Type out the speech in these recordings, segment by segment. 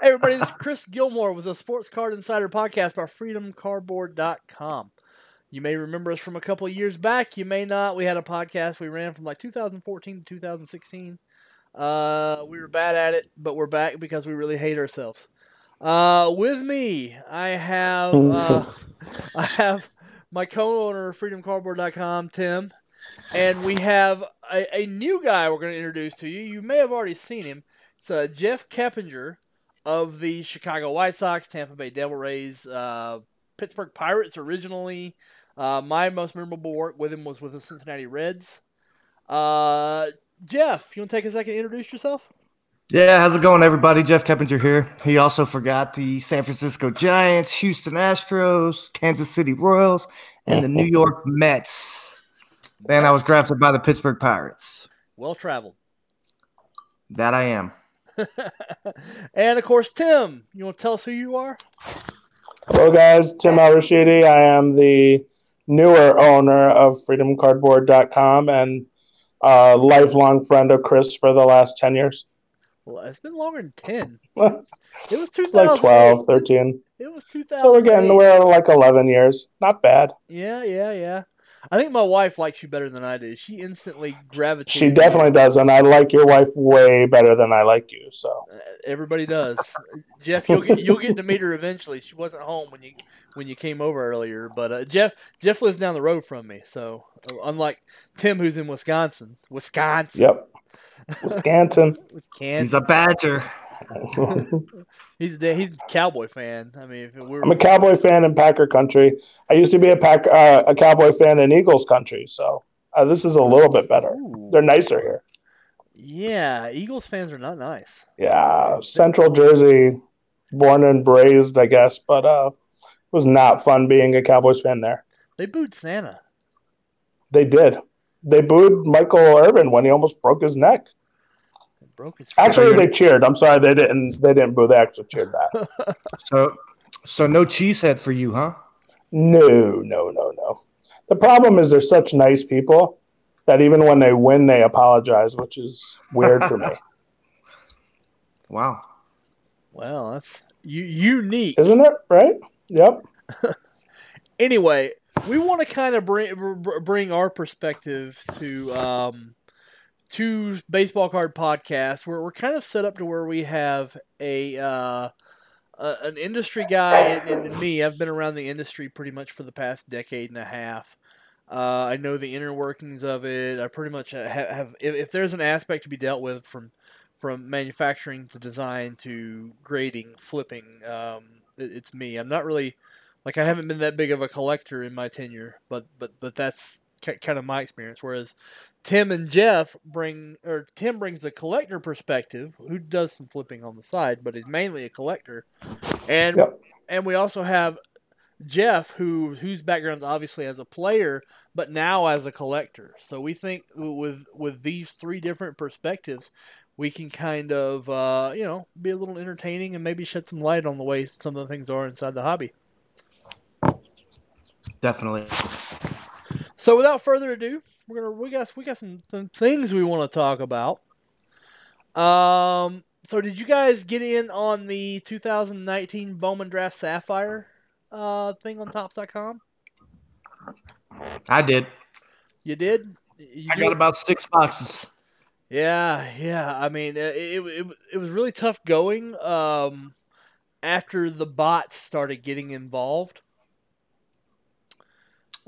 Hey, everybody, this is Chris Gilmore with the Sports Card Insider podcast by FreedomCardboard.com. You may remember us from a couple of years back. You may not. We had a podcast we ran from like 2014 to 2016. Uh, we were bad at it, but we're back because we really hate ourselves. Uh, with me, I have uh, I have my co-owner of FreedomCardboard.com, Tim, and we have a, a new guy we're going to introduce to you. You may have already seen him. It's uh, Jeff Keppinger of the Chicago White Sox, Tampa Bay Devil Rays, uh, Pittsburgh Pirates originally. Uh, my most memorable work with him was with the Cincinnati Reds. Uh, Jeff, you want to take a second to introduce yourself? Yeah, how's it going, everybody? Jeff Keppinger here. He also forgot the San Francisco Giants, Houston Astros, Kansas City Royals, and the New York Mets. Then I was drafted by the Pittsburgh Pirates. Well traveled. That I am. and of course, Tim, you want to tell us who you are? Hello, guys. Tim Al Rashidi. I am the newer owner of FreedomCardboard.com and a lifelong friend of Chris for the last 10 years. Well, it's been longer than 10. It was 2000. like 12, 13. It was 2000. So we're getting, we're like 11 years. Not bad. Yeah, yeah, yeah. I think my wife likes you better than I do. She instantly gravitates. She definitely does, and I like your wife way better than I like you. So uh, everybody does. Jeff, you'll get you'll get to meet her eventually. She wasn't home when you when you came over earlier, but uh, Jeff Jeff lives down the road from me. So uh, unlike Tim, who's in Wisconsin, Wisconsin. Yep. Wisconsin. Wisconsin. He's a Badger. he's a, he's a cowboy fan. I mean, I'm a cowboy fan in Packer country. I used to be a pack uh, a cowboy fan in Eagles country. So uh, this is a little bit better. Ooh. They're nicer here. Yeah, Eagles fans are not nice. Yeah, Central Jersey, born and raised, I guess, but uh, it was not fun being a Cowboys fan there. They booed Santa. They did. They booed Michael Irvin when he almost broke his neck broke his. Actually, they cheered. I'm sorry, they didn't. They didn't boo. They actually cheered that. so, so no cheesehead for you, huh? No, no, no, no. The problem is they're such nice people that even when they win, they apologize, which is weird for me. Wow. Well, that's u- unique, isn't it? Right? Yep. anyway, we want to kind of bring bring our perspective to um, two baseball card podcasts where we're kind of set up to where we have a, uh, an industry guy and, and, me. I've been around the industry pretty much for the past decade and a half. Uh, I know the inner workings of it. I pretty much have, have if, if, there's an aspect to be dealt with from from manufacturing to design to grading, flipping, um, it, it's me. I'm not really like I haven't been that big of a collector in my tenure, but but but that's kind of my experience. Whereas Tim and Jeff bring, or Tim brings the collector perspective, who does some flipping on the side, but is mainly a collector, and yep. and we also have Jeff, who whose background obviously as a player, but now as a collector. So we think with with these three different perspectives, we can kind of uh, you know be a little entertaining and maybe shed some light on the way some of the things are inside the hobby. Definitely. So without further ado, we're gonna we got we got some, some things we want to talk about. Um. So did you guys get in on the 2019 Bowman Draft Sapphire uh, thing on Topps.com? I did. You did. You I got about six boxes. Yeah, yeah. I mean, it, it, it, it was really tough going um, after the bots started getting involved.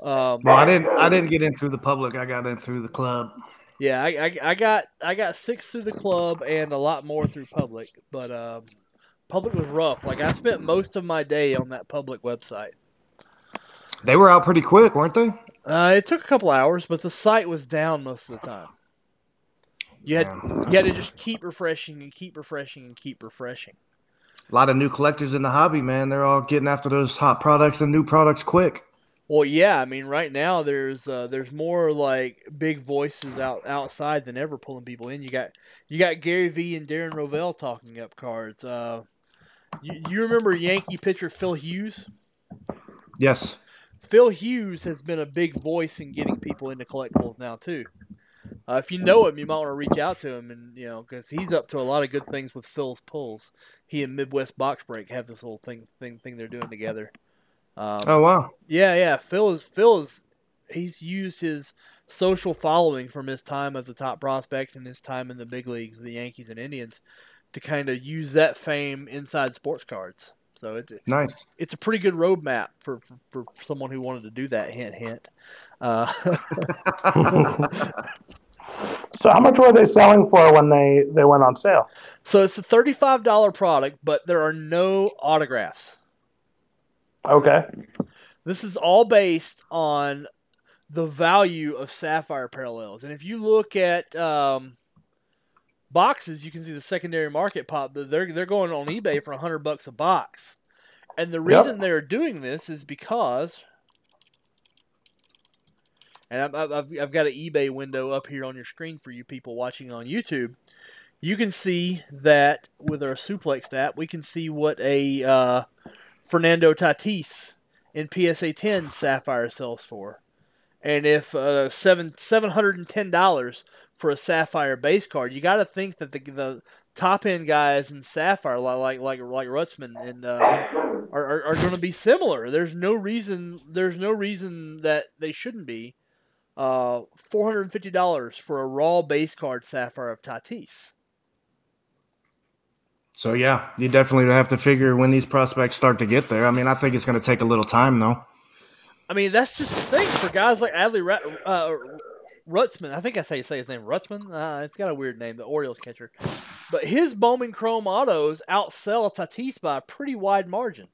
Um, well, I didn't. I didn't get in through the public. I got in through the club. Yeah, I, I, I got I got six through the club and a lot more through public, but um, public was rough. Like I spent most of my day on that public website. They were out pretty quick, weren't they? Uh, it took a couple hours, but the site was down most of the time. You had yeah. you had to just keep refreshing and keep refreshing and keep refreshing. A lot of new collectors in the hobby, man. They're all getting after those hot products and new products quick. Well, yeah, I mean, right now there's uh, there's more like big voices out outside than ever pulling people in. You got you got Gary V and Darren Rovell talking up cards. Uh, you, you remember Yankee pitcher Phil Hughes? Yes. Phil Hughes has been a big voice in getting people into collectibles now too. Uh, if you know him, you might want to reach out to him, and you know, because he's up to a lot of good things with Phil's pulls. He and Midwest Box Break have this little thing thing thing they're doing together. Um, Oh wow. yeah, yeah. Phil is Phil is he's used his social following from his time as a top prospect and his time in the big leagues, the Yankees and Indians, to kind of use that fame inside sports cards. So it's Nice. it's a pretty good roadmap for, for, for someone who wanted to do that. Hint, hint. Uh, So how much were they selling for when they they went on sale? so it's a thirty-five dollar product, but there are no autographs. Okay. This is all based on the value of sapphire parallels. And if you look at um, boxes, you can see the secondary market pop. They're they're going on eBay for hundred bucks a box. And the Yep. reason they're doing this is because, and I've, I've, I've- I've got an eBay window up here on your screen for you people watching on YouTube. You can see that with our suplex app, we can see what a uh, Fernando Tatis in PSA 10 Sapphire sells for. And if uh, seven seven hundred and ten dollars for a Sapphire base card, you got to think that the the top end guys in Sapphire like like like, Rutschman and uh, are, are, are going to be similar. There's no reason there's no reason that they shouldn't be. Uh, four hundred and fifty dollars for a raw base card Sapphire of Tatis. So yeah, you definitely have to figure when these prospects start to get there. I mean, I think it's going to take a little time though. I mean, that's just the thing for guys like Adley Ra- uh, Rutschman. I think I say say his name Rutschman. Uh, it's got a weird name, the Orioles catcher. But his Bowman Chrome autos outsell Tatis by a pretty wide margin.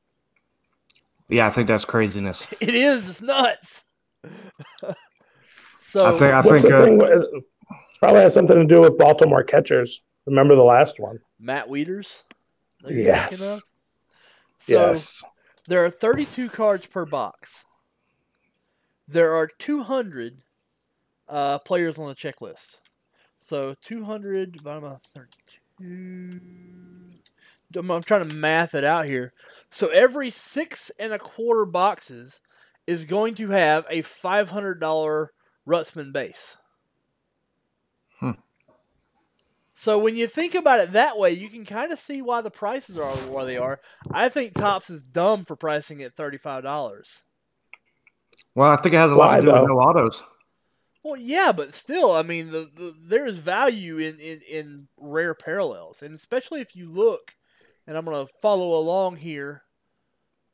Yeah, I think that's craziness. It is. It's nuts. so I think I think the uh, thing? Probably has something to do with Baltimore catchers. Remember the last one? Matt you're Yes. So yes. there are 32 cards per box. There are 200 uh, players on the checklist. So 200 divided by 32. I'm, I'm trying to math it out here. So every six and a quarter boxes is going to have a $500 Rutschman base. Hmm. So when you think about it that way, you can kind of see why the prices are where they are. I think Topps is dumb for pricing at thirty-five dollars. well, I think it has a lot Why, to do though? with no autos. Well, yeah, but still, I mean, the, the there is value in, in in rare parallels, and especially if you look, and I'm going to follow along here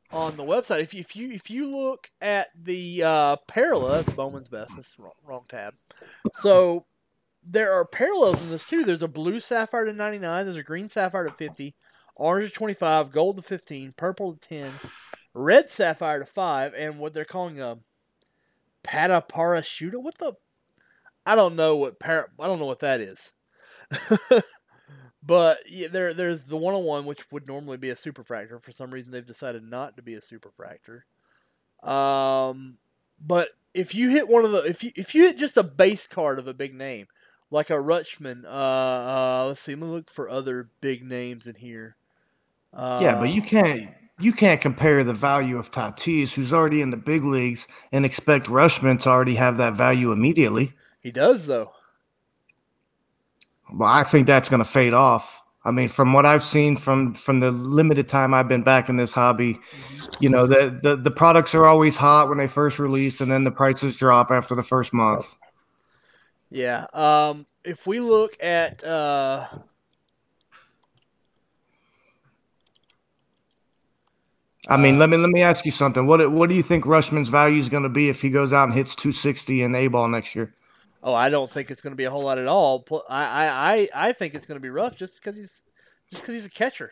on the website. If you, if you if you look at the uh, parallel, that's Bowman's best. That's wrong, wrong tab. So there are parallels in this too. There's a blue sapphire to 99. There's a green sapphire to 50. Orange to 25. Gold to 15. Purple to 10. Red sapphire to 5. And what they're calling a Padparadscha. What the? I don't know what para. I don't know what that is. but yeah, there there's the 101, which would normally be a superfractor. For some reason, they've decided not to be a superfractor. Um, but if you hit one of the if you if you hit just a base card of a big name, like a Rutschman, uh, uh let's see, let me look for other big names in here. Uh, yeah, but you can't you can't compare the value of Tatis, who's already in the big leagues, and expect Rutschman to already have that value immediately. he does though. Well, I think that's going to fade off. I mean, from what I've seen from from the limited time I've been back in this hobby, you know, the, the the products are always hot when they first release, and then the prices drop after the first month. Yeah. Um, if we look at uh, I mean, let me let me ask you something. What what do you think Rutschman's value is going to be if he goes out and hits 260 in A ball next year? oh, I don't think it's going to be a whole lot at all. I I I, I think it's going to be rough just because he's just because he's a catcher.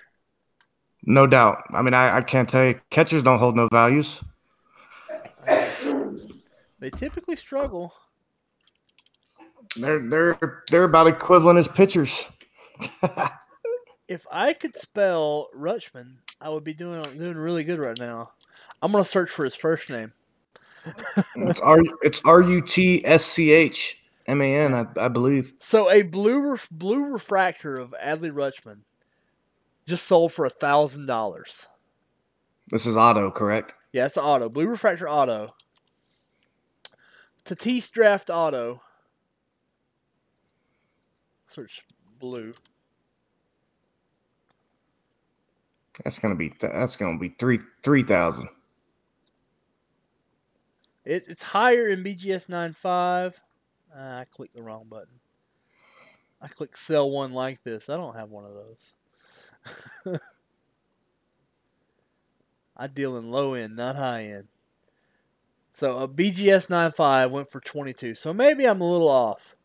No doubt. I mean, I, I can't tell you. Catchers don't hold no values. They typically struggle. They're they're they're about equivalent as pitchers. If I could spell Rutschman, I would be doing doing really good right now. I'm gonna search for his first name. It's R it's R U T S C H M A N, I, I believe. So a blue ref- blue refractor of Adley Rutschman just sold for a thousand dollars. This is auto, correct? Yeah, it's auto. Blue refractor auto. Tatis draft auto. Search blue. That's gonna be that's gonna be three three thousand. It, it's higher in BGS 9.5. Ah, I clicked the wrong button. I clicked sell one like this. I don't have one of those. I deal in low end, not high end. So a BGS 9.5 went for 22. So maybe I'm a little off.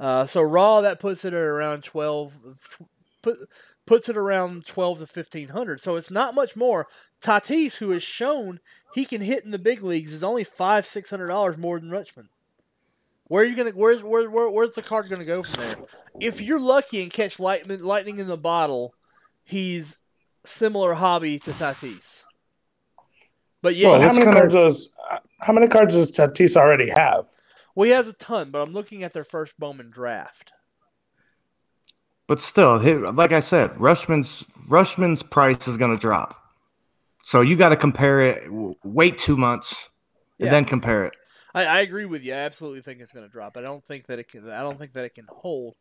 Uh, so raw that puts it at around 12 put, puts it around 12 to 1500. So it's not much more. Tatis who has shown he can hit in the big leagues is only 5 600 dollars more than Rutschman. Where are you gonna? Where's where, where where's the card gonna go from there? If you're lucky and catch lightning lightning in the bottle, he's similar hobby to Tatis. But yeah, Well, how many kinda- cards does how many cards does Tatis already have? Well, he has a ton. But I'm looking at their first Bowman draft. But still, like I said, Rutschman's Rutschman's price is gonna drop. So you got to compare it. Wait two months and Yeah. then compare it. I, I agree with you. I absolutely think it's going to drop. I don't think that it can. I don't think that it can hold.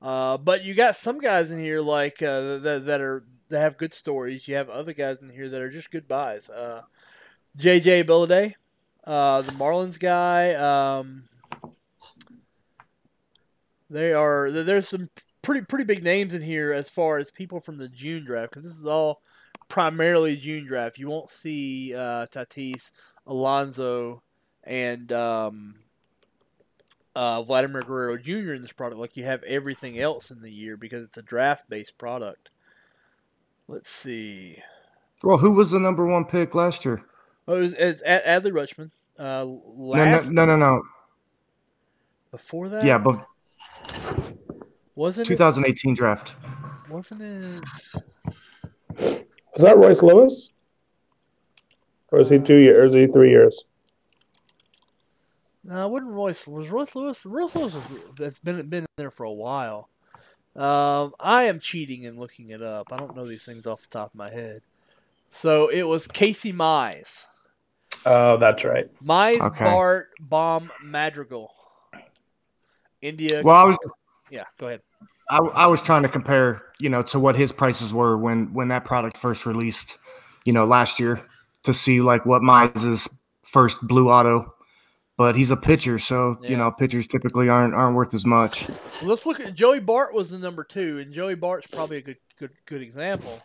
Uh, but you got some guys in here like uh, that that are that have good stories. You have other guys in here that are just good buys. Uh, JJ Bleday, uh, the Marlins guy. Um, they are there's some pretty pretty big names in here as far as people from the June draft because this is all primarily June draft. You won't see uh, Tatis, Alonso, and um, uh, Vladimir Guerrero Jr. in this product like you have everything else in the year because it's a draft based product. Let's see. Well, who was the number one pick last year? Oh, it was, it's Ad- Adley Rutschman. Uh, No, no, no, no, no. before that, Yeah, but wasn't it? 2018 draft. Wasn't it? Is that Royce Lewis? Or is he two years? Or is he three years? No, it wasn't Royce. Was Royce Lewis? Royce Lewis has that's been been in there for a while. Um, I am cheating and looking it up. I don't know these things off the top of my head. So it was Casey Mize. Oh, that's right. Mize, Okay. Bart, Bohm, Madrigal. India. Well, I was yeah, go ahead. I, I was trying to compare, you know, to what his prices were when when that product first released, you know, last year to see like what Mize's first blue auto. But he's a pitcher, so Yeah. you know pitchers typically aren't aren't worth as much. Let's look at Joey Bart was the number two, and Joey Bart's probably a good good good example.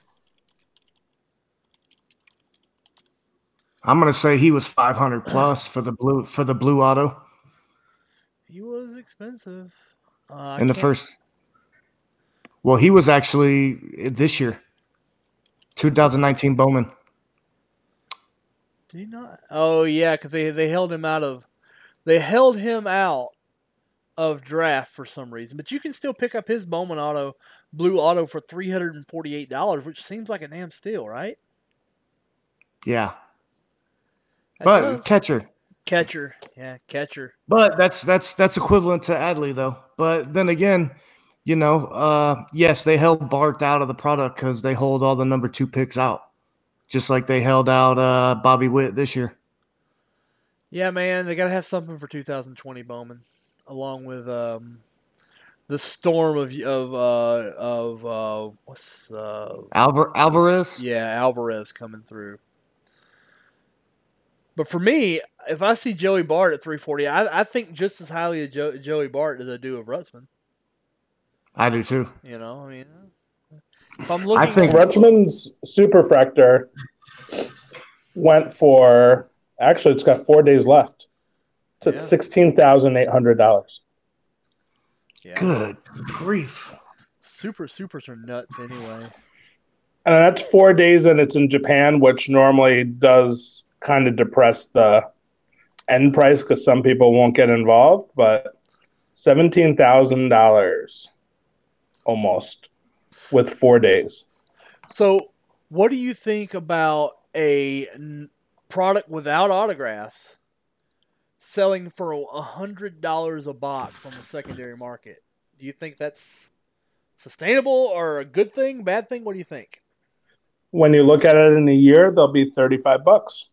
I'm gonna say he was 500 plus for the blue for the blue auto He was expensive. Uh, in the first. Well, he was actually this year, 2019 Bowman. Did he not? Oh yeah, because they they held him out of they held him out of draft for some reason. But you can still pick up his Bowman Auto Blue Auto for three hundred and forty eight dollars, which seems like a damn steal, right? Yeah, but catcher. catcher, yeah, catcher. But that's that's that's equivalent to Adley though. But then again, you know, uh, yes, they held Bart out of the product because they hold all the number two picks out, just like they held out uh, Bobby Witt this year. Yeah, man, they gotta have something for 2020 Bowman, along with um, the storm of of uh, of uh, what's uh, Alvar- Alvarez. yeah Alvarez coming through. But for me, if I see Joey Bart at 340, I, I think just as highly of jo- Joey Bart as I do of Rutschman. I do too. You know, I mean, uh, if I'm looking, I think- Rutschman's Superfractor went for actually it's got four days left. It's at Yeah. sixteen thousand eight hundred dollars. yeah, Good grief. super supers are nuts anyway. And that's four days and it's in Japan, which normally does kind of depress the end price because some people won't get involved, but seventeen thousand dollars almost with four days. So, what do you think about a n- product without autographs selling for a hundred dollars a box on the secondary market? Do you think that's sustainable or a good thing, bad thing? What do you think? When you look at it in a year, they'll be thirty-five bucks.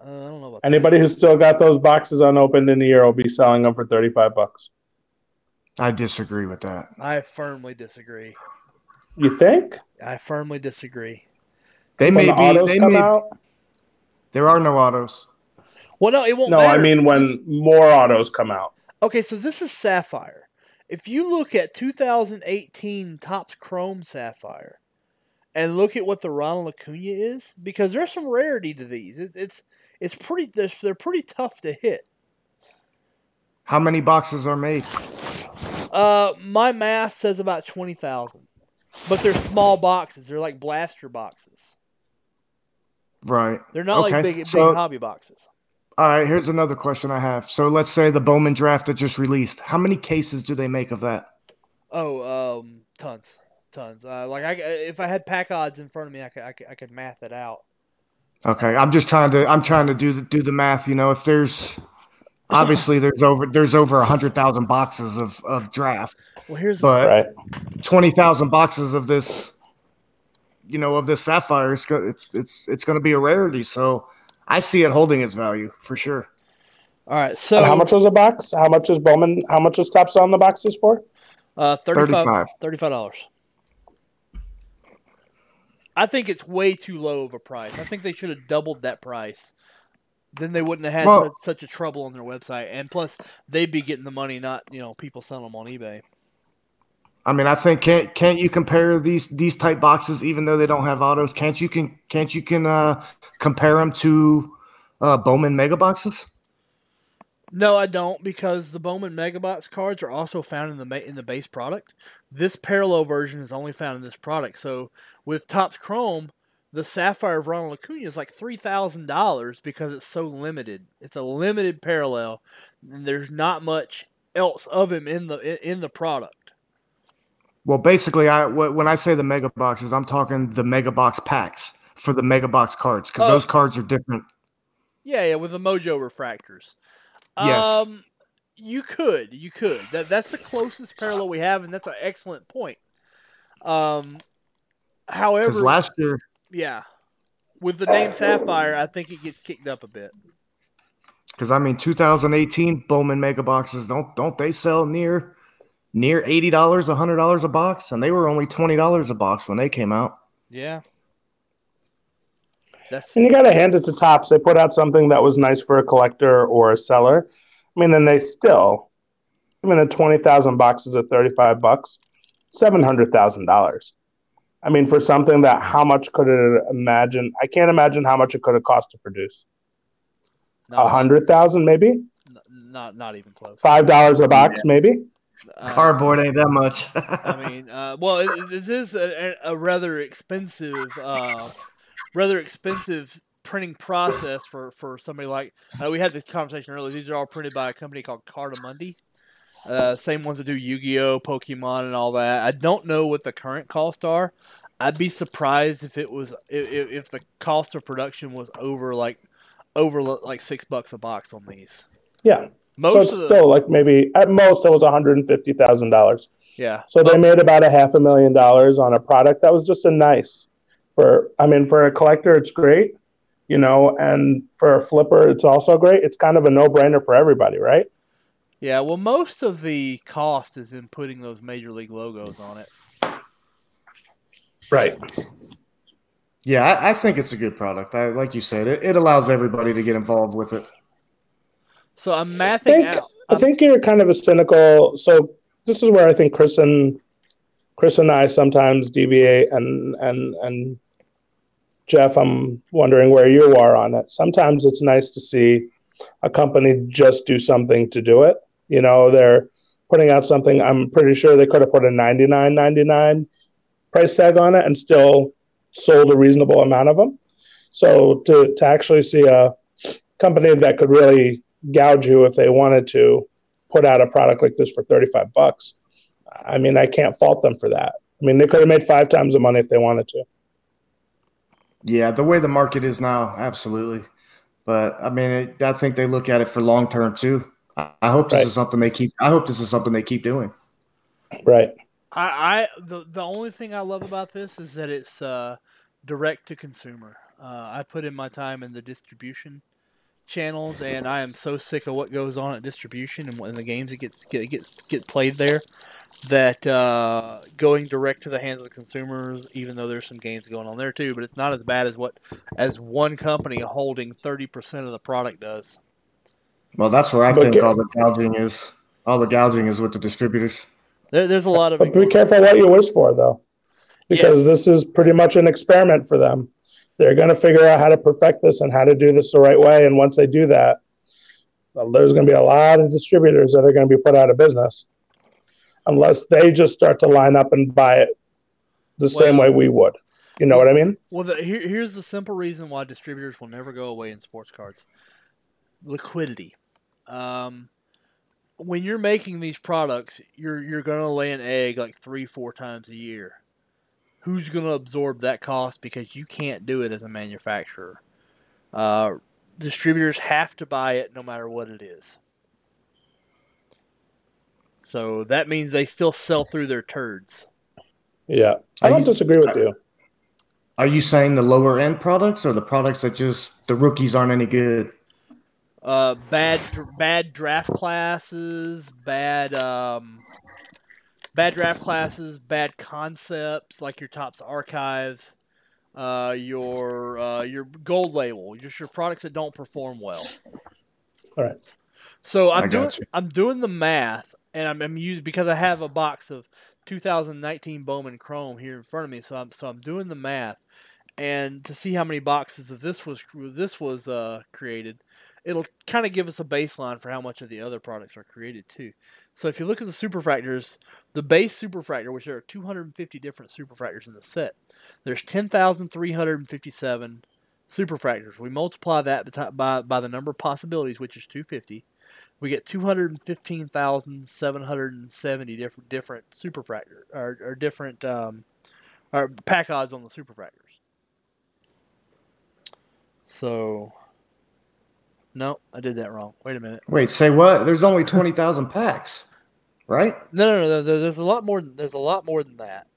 Uh, I don't know about Anybody who's still got those boxes unopened in a year will be selling them for thirty-five bucks. I disagree with that. I firmly disagree. You think? I firmly disagree. They When may the be. autos They come may, out? There are no autos. Well, no, it won't No, matter. I mean when more autos come out. Okay, so this is Sapphire. If you look at 2018 Topps Chrome Sapphire and look at what the Ronald Acuna is, because there's some rarity to these. It's it's it's pretty. They're, they're pretty tough to hit. How many boxes are made? Uh, my math says about twenty thousand, but they're small boxes. They're like blaster boxes. Right. They're not like Okay, big big so- hobby boxes. All right. Here's another question I have. So let's say the Bowman draft that just released. How many cases do they make of that? Oh, um, tons, tons. Uh, like I, if I had pack odds in front of me, I could, I could, I could math it out. Okay, I'm just trying to I'm trying to do the, do the math. You know, if there's obviously there's over there's over a hundred thousand boxes of of draft, Well, here's but Right. twenty thousand boxes of this, you know, of this sapphire, it's go- it's it's it's going to be a rarity. So I see it holding its value for sure. all right. So And how much was a box? How much is Bowman? How much is Top on the boxes for? Uh, 35 35. dollars. I think it's way too low of a price. I think they should have doubled that price. Then they wouldn't have had Well- such, such a trouble on their website, and plus they'd be getting the money, not you know people selling them on eBay. I mean, I think can't can't you compare these these type boxes even though they don't have autos? Can't you can can't you can uh, compare them to uh, Bowman mega boxes? No, I don't because the Bowman Megabox cards are also found in the ma- in the base product. This parallel version is only found in this product. So with Topps Chrome, the Sapphire of Ronald Acuna is like three thousand dollars because it's so limited. It's a limited parallel, and there's not much else of him in the in the product. Well, basically, I when I say the mega boxes, I'm talking the mega box packs for the mega box cards because Oh. those cards are different. Yeah, yeah, with the Mojo refractors. Yes. Um, you could, you could. That that's the closest parallel we have, and that's an excellent point. Um, however, last year, Yeah. With the name Sapphire, I think it gets kicked up a bit. because I mean, 2018 Bowman mega boxes don't don't they sell near near eighty dollars, hundred dollars a box, and they were only twenty dollars a box when they came out. Yeah. That's And you got to hand it to Topps. They put out something that was nice for a collector or a seller. I mean, and they still, I mean, at 20,000 boxes at 35 bucks, $700,000. I mean, for something that, how much could it imagine? I can't imagine how much it could have cost to produce. A not, hundred thousand, maybe not not even close. five dollars a box, maybe. Uh, Cardboard ain't that much. I mean, uh, well, it, it- this is a, a a rather expensive, uh, rather expensive printing process for for somebody like. Uh, we had this conversation earlier. These are all printed by a company called Cartamundi. Uh, same ones that do Yu-Gi-Oh, Pokemon, and all that. I don't know what the current costs are. I'd be surprised if it was if, if the cost of production was over like over like six bucks a box on these. Yeah. Most so it's of the still like maybe at most it was one hundred and fifty thousand dollars. yeah. So they made about a half a million dollars on a product that was just a nice for I mean for a collector it's great, you know, and for a flipper it's also great. It's kind of a no-brainer for everybody, right? Yeah, well, most of the cost is in putting those major league logos on it. Right. yeah, I, I think it's a good product. I, like you said, it, it allows everybody to get involved with it. So I'm mathing think- out. I think you're kind of a cynical so this is where I think Chris and Chris and I sometimes deviate and and and Jeff, I'm wondering where you are on it. Sometimes it's nice to see a company just do something to do it. You know, they're putting out something. I'm pretty sure they could have put a 99.99 price tag on it and still sold a reasonable amount of them. So to to actually see a company that could really gouge you if they wanted to put out a product like this for 35 bucks. I mean, I can't fault them for that. I mean, they could have made five times the money if they wanted to. Yeah, the way the market is now, absolutely. But I mean, it, I think they look at it for long term too. I, I hope this Right. is something they keep. I hope this is something they keep doing. Right. I, I the the only thing I love about this is that it's uh, direct to consumer. Uh, I put in my time in the distribution channels, and I am so sick of what goes on at distribution and when the games that get get get, get played there that uh, going direct to the hands of the consumers, even though there's some games going on there too, but it's not as bad as what as one company holding thirty percent of the product does. Well, that's where I But think get- all the gouging is. All the gouging is with the distributors. There, there's a lot of But be careful what you wish for, though, because Yes. this is pretty much an experiment for them. They're going to figure out how to perfect this and how to do this the right way. And once they do that, well, there's going to be a lot of distributors that are going to be put out of business unless they just start to line up and buy it the same way we would. You know what I mean? Well, the, here, here's the simple reason why distributors will never go away in sports cards: liquidity. Um, when you're making these products, you're you're going to lay an egg like three, four times a year. Who's going to absorb that cost because you can't do it as a manufacturer? Uh, distributors have to buy it no matter what it is. So that means they still sell through their turds. Yeah. I Are don't you- disagree with you. Are you saying the lower end products or the products that just the rookies aren't any good? uh, bad bad draft classes, bad um, bad draft classes, bad concepts like your Topps archives, uh, your uh, your gold label, just your products that don't perform well. All right. So I'm doing you. I'm doing the math, and I'm, I'm using because I have a box of 2019 Bowman Chrome here in front of me. So I'm so I'm doing the math, and to see how many boxes of this was this was uh, created, it'll kind of give us a baseline for how much of the other products are created too. So if you look at the superfractors, the base superfractor, which there are 250 different superfractors in the set, there's 10,357 superfractors. We multiply that by by the number of possibilities, which is 250 we get 215,770 different different superfractor or, or different um, or pack odds on the superfractors. So, no, I did that wrong. Wait a minute. Wait, say what? There's only 20,000 packs, right? No, no, no, no. There's a lot more. There's a lot more than that.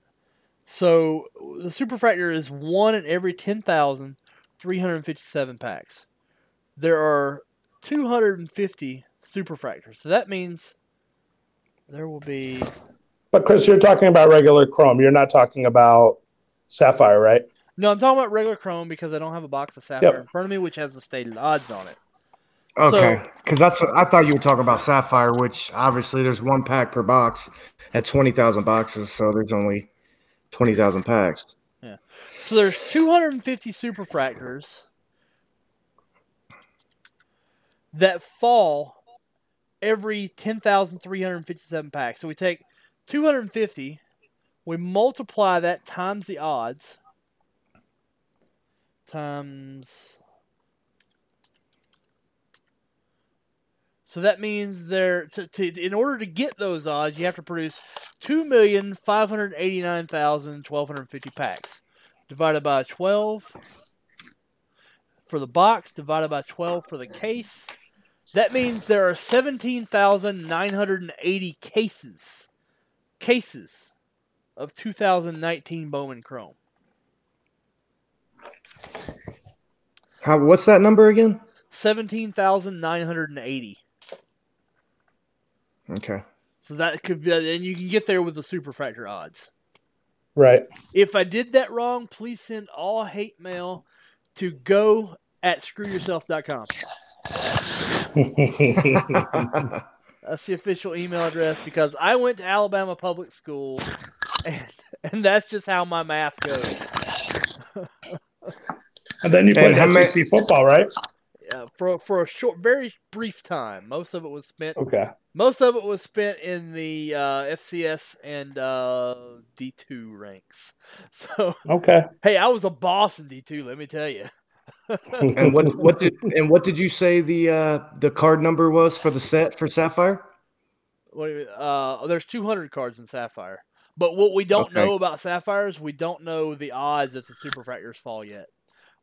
So the superfractor is one in every 10,357 packs. There are 250 superfractors. So that means there will be But Chris, you're talking about regular Chrome. You're not talking about Sapphire, right? No, I'm talking about regular Chrome because I don't have a box of Sapphire in front of me, which has the stated odds on it. Okay, because that's I thought you were talking about Sapphire, which obviously there's one pack per box at 20,000 boxes, so there's only 20,000 packs. Yeah. So there's 250 superfractors that fall every 10,357 packs. So we take 250, we multiply that times the odds times So that means there to, to in order to get those odds, you have to produce two million five hundred eighty nine thousand twelve hundred fifty packs, divided by twelve for the box, divided by twelve for the case. That means there are seventeen thousand nine hundred and eighty cases, cases of two thousand nineteen Bowman Chrome. How? What's that number again? Seventeen thousand nine hundred and eighty. Okay. So that could be, and you can get there with the superfractor odds. Right. If I did that wrong, please send all hate mail to go at screwyourself.com. That's the official email address because I went to Alabama public school, and, and that's just how my math goes. and then you played how many- football, right? Uh, for for a short, very brief time. Most of it was spent. Okay. Most of it was spent in the uh, FCS and uh, D two ranks. So Okay. hey, I was a boss in D two. Let me tell you. And what what did and what did you say the uh, the card number was for the set for Sapphire? What do you mean? Uh, there's 200 cards in Sapphire. But what we don't Okay. know about Sapphires, we don't know the odds that the superfractors fall yet.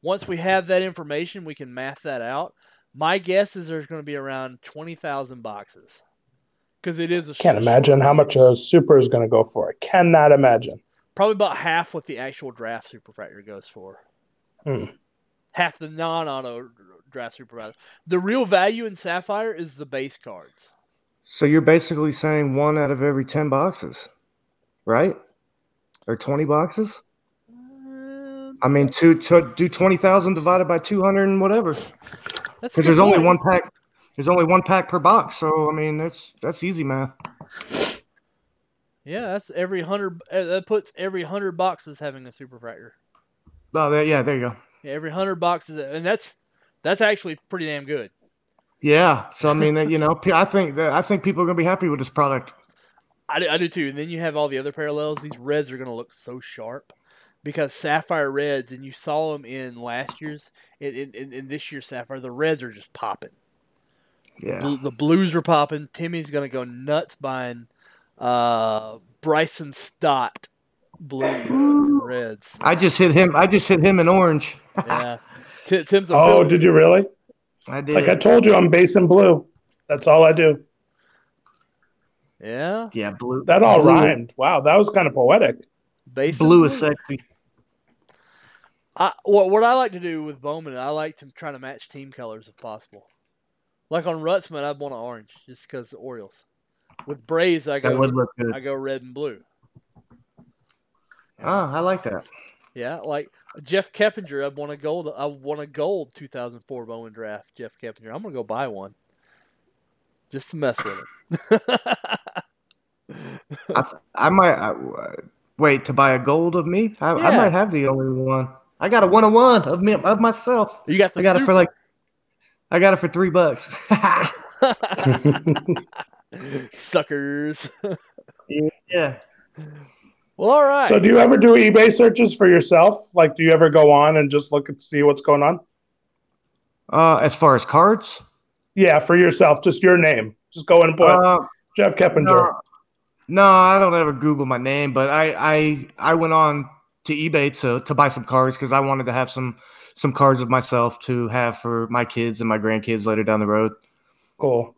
Once we have that information, we can math that out. My guess is there's going to be around 20,000 boxes. Because it is a Can't sh- imagine how much a super is going to go for. I cannot imagine. Probably about half what the actual draft superfractor goes for. Hmm. Half the non-auto draft supervisor. The real value in Sapphire is the base cards. So you're basically saying one out of every ten boxes, right? Or twenty boxes? Uh, I mean, two to do twenty thousand divided by two hundred and whatever. that's Because there's good only one pack. There's only one pack per box. So I mean, that's that's easy math. Yeah, that's every hundred. That puts every hundred boxes having a superfractor. Oh, there, yeah, there you go. Every hundred boxes, and that's that's actually pretty damn good. Yeah. So I mean, you know, I think that I think people are gonna be happy with this product. I do, I do too. And then you have all the other parallels. These reds are going to look so sharp because sapphire reds, and you saw them in last year's, in, in, in- this year's sapphire. The reds are just popping. Yeah. Bl- The blues are popping. Timmy's going to go nuts buying uh, Bryson Stott blues and reds. I just hit him. I just hit him in orange. Yeah. Ti- Tim's a Oh, Philly- did you really? I did. Like I told you, I'm base in blue. That's all I do. yeah. yeah, blue. That all blue, rhymed. Wow, that was kind of poetic. Basin Blue is sexy. I, what what I like to do with Bowman, I like to try to match team colors if possible. Like on Rutschman, I'd want an orange just because the Orioles. With Braves, I That go would look good. I go red and blue. Ah, I like that. Yeah, like Jeff Keppinger, I want a gold. I want a gold 2004 Bowman draft. Jeff Keppinger, I'm gonna go buy one just to mess with it. I, I might I, wait to buy a gold of me. I, I might have the only one. I got a one on one of me of myself. you got the I got it for like. I got it for three bucks. suckers. yeah. Well, all right. So, do you ever do eBay searches for yourself? Like, do you ever go on and just look and see what's going on? Uh, as far as cards, Yeah, for yourself, just your name. Just go and put uh, Jeff Keppinger. no, no, I don't ever Google my name, but I I I went on to eBay to to buy some cards because I wanted to have some some cards of myself to have for my kids and my grandkids later down the road. Cool.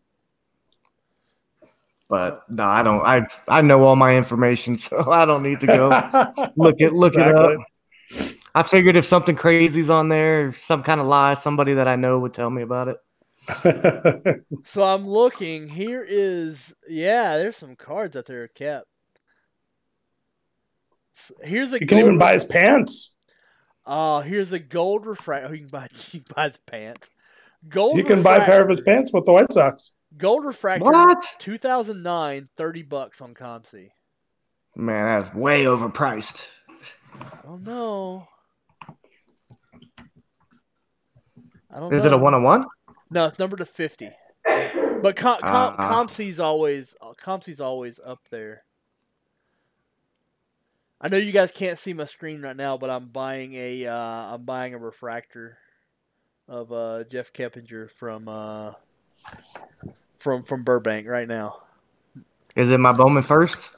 But no, I don't. I I know all my information, so I don't need to go look it look it up. I figured if something crazy's on there, some kind of lie, somebody that I know would tell me about it. it. So I'm looking. Here is yeah. There's some cards out there kept. S- Here's a you gold. can even buy his pants. Oh, here's a gold refractor. Oh, you can buy. You can buy his pants. Gold. You can buy a pair of his pants with the White Sox. Gold refractor. What? 2009, 30 bucks on ComC. Man, that's way overpriced. Oh no. I don't Is know. it a one on one? No, it's number to 50. But Com- Com-. ComC's always ComC's always up there. I know you guys can't see my screen right now, but I'm buying a uh, I'm buying a refractor of uh, Jeff Keppinger from uh, from from Burbank right now. Is it my Bowman first?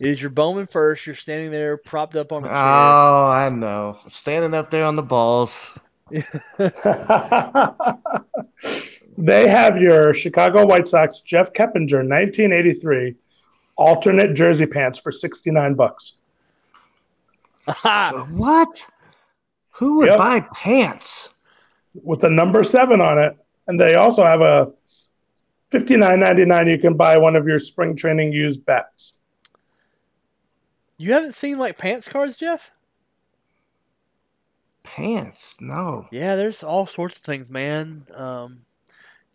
It is your Bowman first. You're standing there propped up on a chair. Oh, I know. Standing up there on the balls. they have your Chicago White Sox Jeff Keppinger 1983 alternate jersey pants for 69 bucks. So what? Who would Yep. buy pants? with the number seven on it. And they also have a fifty nine ninety nine. You can buy one of your spring training used bats. you haven't seen like pants cards, Jeff? Pants? No. Yeah, there's all sorts of things, man. Um,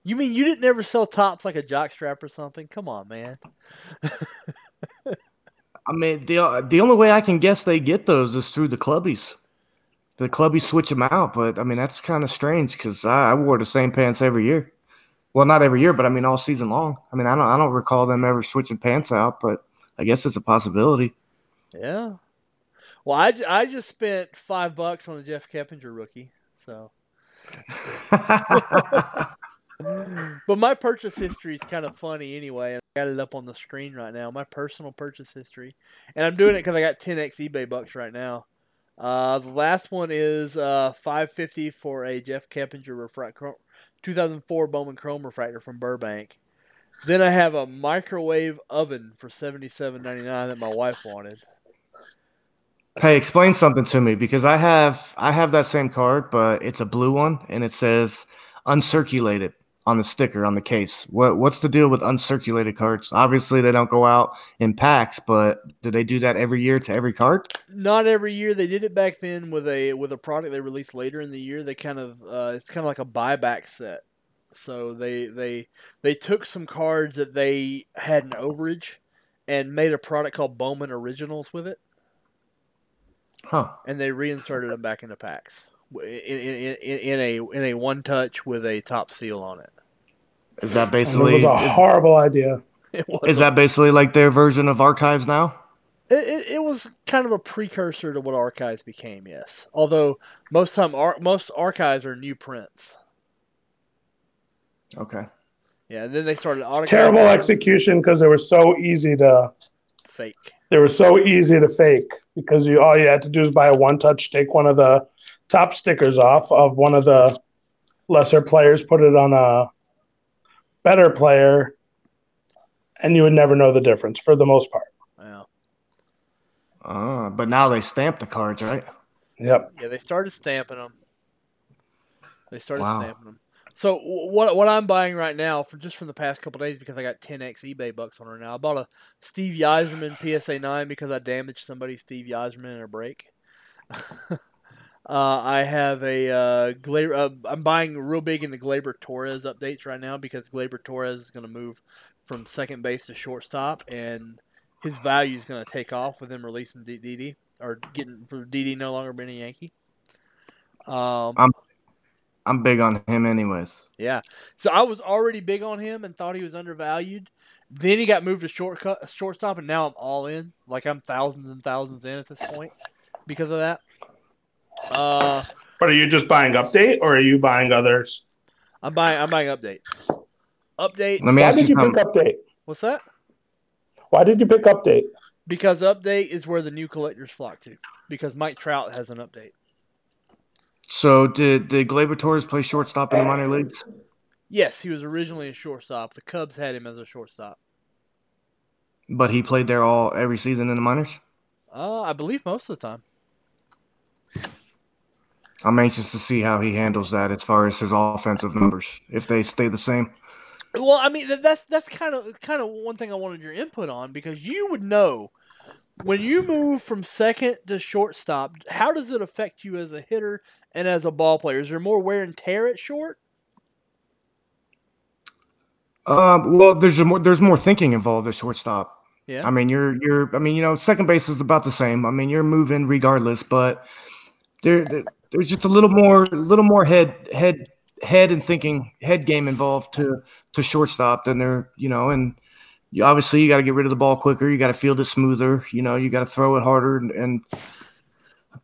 you mean you didn't ever sell Topps like a jock strap or something? Come on, man. I mean, the the only way I can guess they get those is through the clubbies. The clubbies switch them out, but I mean that's kind of strange because I, I wore the same pants every year. Well, not every year, but I mean all season long. I mean I don't I don't recall them ever switching pants out, but I guess it's a possibility. Yeah. Well, I, I just spent five bucks on a Jeff Keppinger rookie, so. But my purchase history is kind of funny anyway. I got it up on the screen right now. My personal purchase history, and I'm doing it because I got 10x eBay bucks right now. Uh, the last one is uh 550 for a Jeff Keppinger refract 2004 Bowman Chrome refractor from Burbank. Then I have a microwave oven for 77.99 that my wife wanted. Hey, explain something to me because I have I have that same card, but it's a blue one and it says uncirculated on the sticker on the case. What what's the deal with uncirculated cards? Obviously, they don't go out in packs, but do they do that every year to every card? Not every year. They did it back then with a with a product they released later in the year. They kind of uh, it's kind of like a buyback set. So they they they took some cards that they had an overage and made a product called Bowman Originals with it, Huh. and they reinserted them back into packs in, in, in, in a in a one touch with a top seal on it. Is that And basically it was a is, horrible idea. It was is that basically like their version of archives now? It, it, it was kind of a precursor to what archives became, yes. Although most time ar- most archives are new prints. Okay. Yeah, and then they started autograph Terrible execution because they were so easy to fake. they were so easy to fake because you all you had to do is buy a one touch, take one of the Topps stickers off of one of the lesser players, put it on a better player, and you would never know the difference for the most part. Yeah. Uh, but now they stamp the cards, right? Yep. Yeah, they started stamping them. They started Wow. stamping them. So what what I'm buying right now for just from the past couple days because I got 10x eBay bucks on her now. I bought a Steve Yzerman PSA 9 because I damaged somebody Steve Yzerman in a break. uh, I have a uh, Gla- uh, I'm buying real big into Gleyber Torres updates right now because Gleyber Torres is going to move from second base to shortstop and his value is going to take off with him releasing Didi or getting for Didi no longer being a Yankee. Um, I'm big on him, anyways. yeah. So I was already big on him and thought he was undervalued. Then he got moved to shortcut shortstop, and now I'm all in. Like I'm thousands and thousands in at this point because of that. Uh, But are you just buying update or are you buying others? I'm buying. I'm buying updates. Update. Let me Why ask did you you pick update? What's that? Why did you pick update? Because update is where the new collectors flock to. Because Mike Trout has an update. So did did Gleyber Torres play shortstop in the minor leagues? Yes, he was originally a shortstop. The Cubs had him as a shortstop. But he played there all every season in the minors. Uh, I believe most of the time. I'm anxious to see how he handles that as far as his offensive numbers if they stay the same. Well, I mean that's that's kind of kind of one thing I wanted your input on because you would know when you move from second to shortstop. How does it affect you as a hitter and as a ball player? Is there more wear and tear at short? Um, well, there's a more there's more thinking involved at shortstop. Yeah. I mean, you're you're. I mean, you know, second base is about the same. I mean, you're moving regardless, but there, there there's just a little more, a little more head head head and thinking head game involved to to shortstop than there, you know, and you obviously you got to get rid of the ball quicker. You got to field it smoother. You know, you got to throw it harder, and, and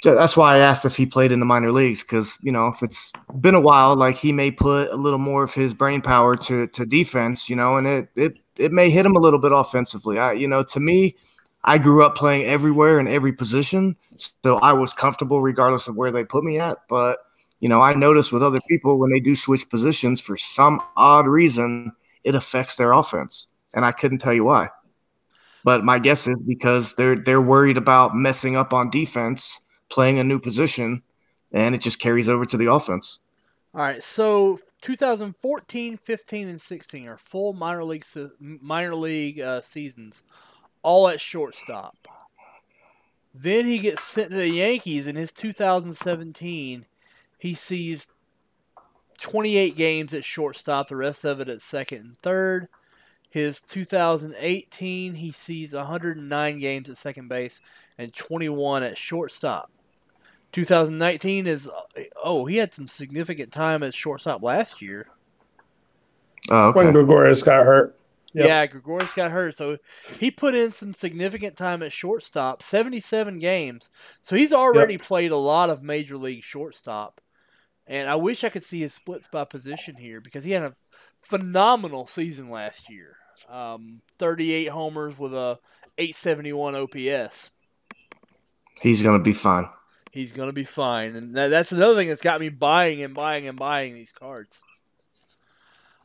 that's why I asked if he played in the minor leagues because you know if it's been a while, like he may put a little more of his brain power to to defense, you know, and it it it may hit him a little bit offensively. I you know to me, I grew up playing everywhere in every position, so I was comfortable regardless of where they put me at. But you know, I notice with other people when they do switch positions for some odd reason, it affects their offense, and I couldn't tell you why. But my guess is because they're they're worried about messing up on defense, playing a new position, and it just carries over to the offense. All right, so 2014, 15, and 16 are full minor league minor league uh, seasons, all at shortstop. Then he gets sent to the Yankees in his 2017. He sees 28 games at shortstop, the rest of it at second and third. His 2018, he sees 109 games at second base and 21 at shortstop. 2019 is oh he had some significant time at shortstop last year. Oh, When. Gregorius got hurt. Yep. Yeah, Gregorius got hurt, so he put in some significant time at shortstop, 77 games. So he's already played a lot of major league shortstop. And I wish I could see his splits by position here because he had a phenomenal season last year. Um, 38 homers with a 871 OPS. He's gonna be fine. He's gonna be fine, and that, that's another thing that's got me buying and buying and buying these cards.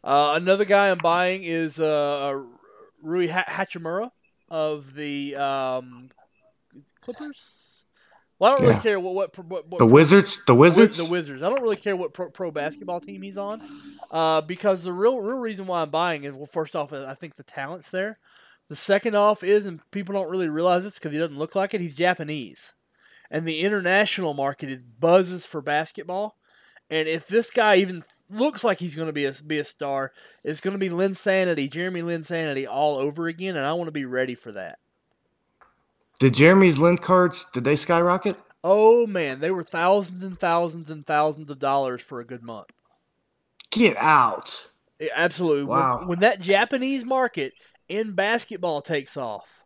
Uh, another guy I'm buying is uh, Rui ha- Hachimura of the um, Clippers. Well, I don't really care what what, what, what The Wizards, the Wizards. The Wizards. I don't really care what pro, pro basketball team he's on, uh, because the real real reason why I'm buying is well, first off, I think the talent's there. The second off is, and people don't really realize this because he doesn't look like it. He's Japanese, and the international market is buzzes for basketball. And if this guy even looks like he's going to be a be a star, it's going to be Linsanity, Jeremy Linsanity all over again, and I want to be ready for that. Did Jeremy's Lin cards? Did they skyrocket? Oh man, they were thousands and thousands and thousands of dollars for a good month. Get out! Yeah, absolutely. When- Wow. When, that Japanese market in basketball takes off,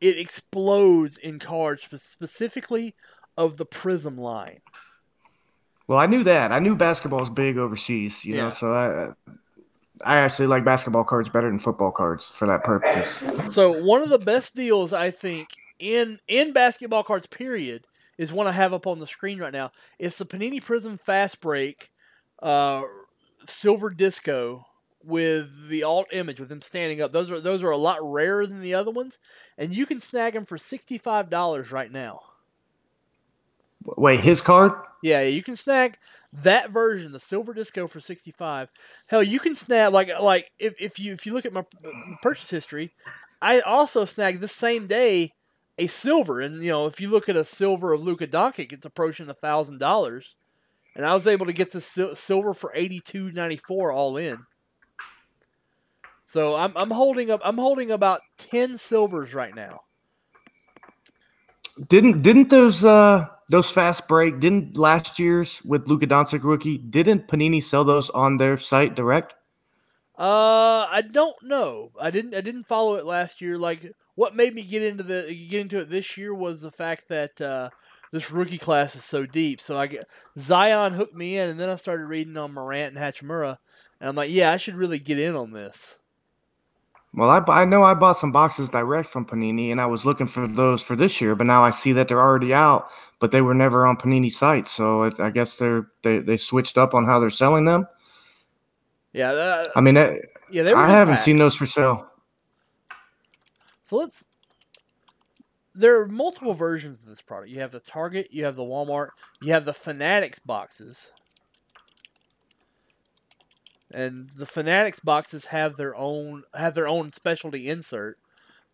it explodes in cards, specifically of the Prism line. Well, I knew that. I knew basketball was big overseas. You Yeah. know, so I, I actually like basketball cards better than football cards for that purpose. So one of the best deals I think in in basketball cards period is one I have up on the screen right now. It's the Panini Prism Fast Break uh, Silver Disco with the alt image with him standing up. Those are those are a lot rarer than the other ones, and you can snag them for sixty five dollars right now. Wait, his card? Yeah, you can snag that version, the silver disco for sixty five. Hell, you can snag like like if, if you if you look at my purchase history, I also snagged the same day a silver, and you know if you look at a silver of Luka Doncic, it's approaching a thousand dollars, and I was able to get the sil- silver for eighty two ninety four all in. So I'm I'm holding up I'm holding about ten silvers right now. Didn't didn't those uh those fast break? Didn't last year's with Luka Doncic rookie? Didn't Panini sell those on their site direct? Uh, I don't know. I didn't. I didn't follow it last year. Like, what made me get into the get into it this year was the fact that uh, this rookie class is so deep. So I get Zion hooked me in, and then I started reading on Morant and Hachimura, and I'm like, yeah, I should really get in on this. Well, I, I know I bought some boxes direct from Panini, and I was looking for those for this year, but now I see that they're already out, but they were never on Panini site, so it, I guess they're they, they switched up on how they're selling them. Yeah, that, I mean, that, yeah, they were I haven't packs. seen those for sale. So let's. There are multiple versions of this product. You have the Target, you have the Walmart, you have the Fanatics boxes. And the Fanatics boxes have their own have their own specialty insert.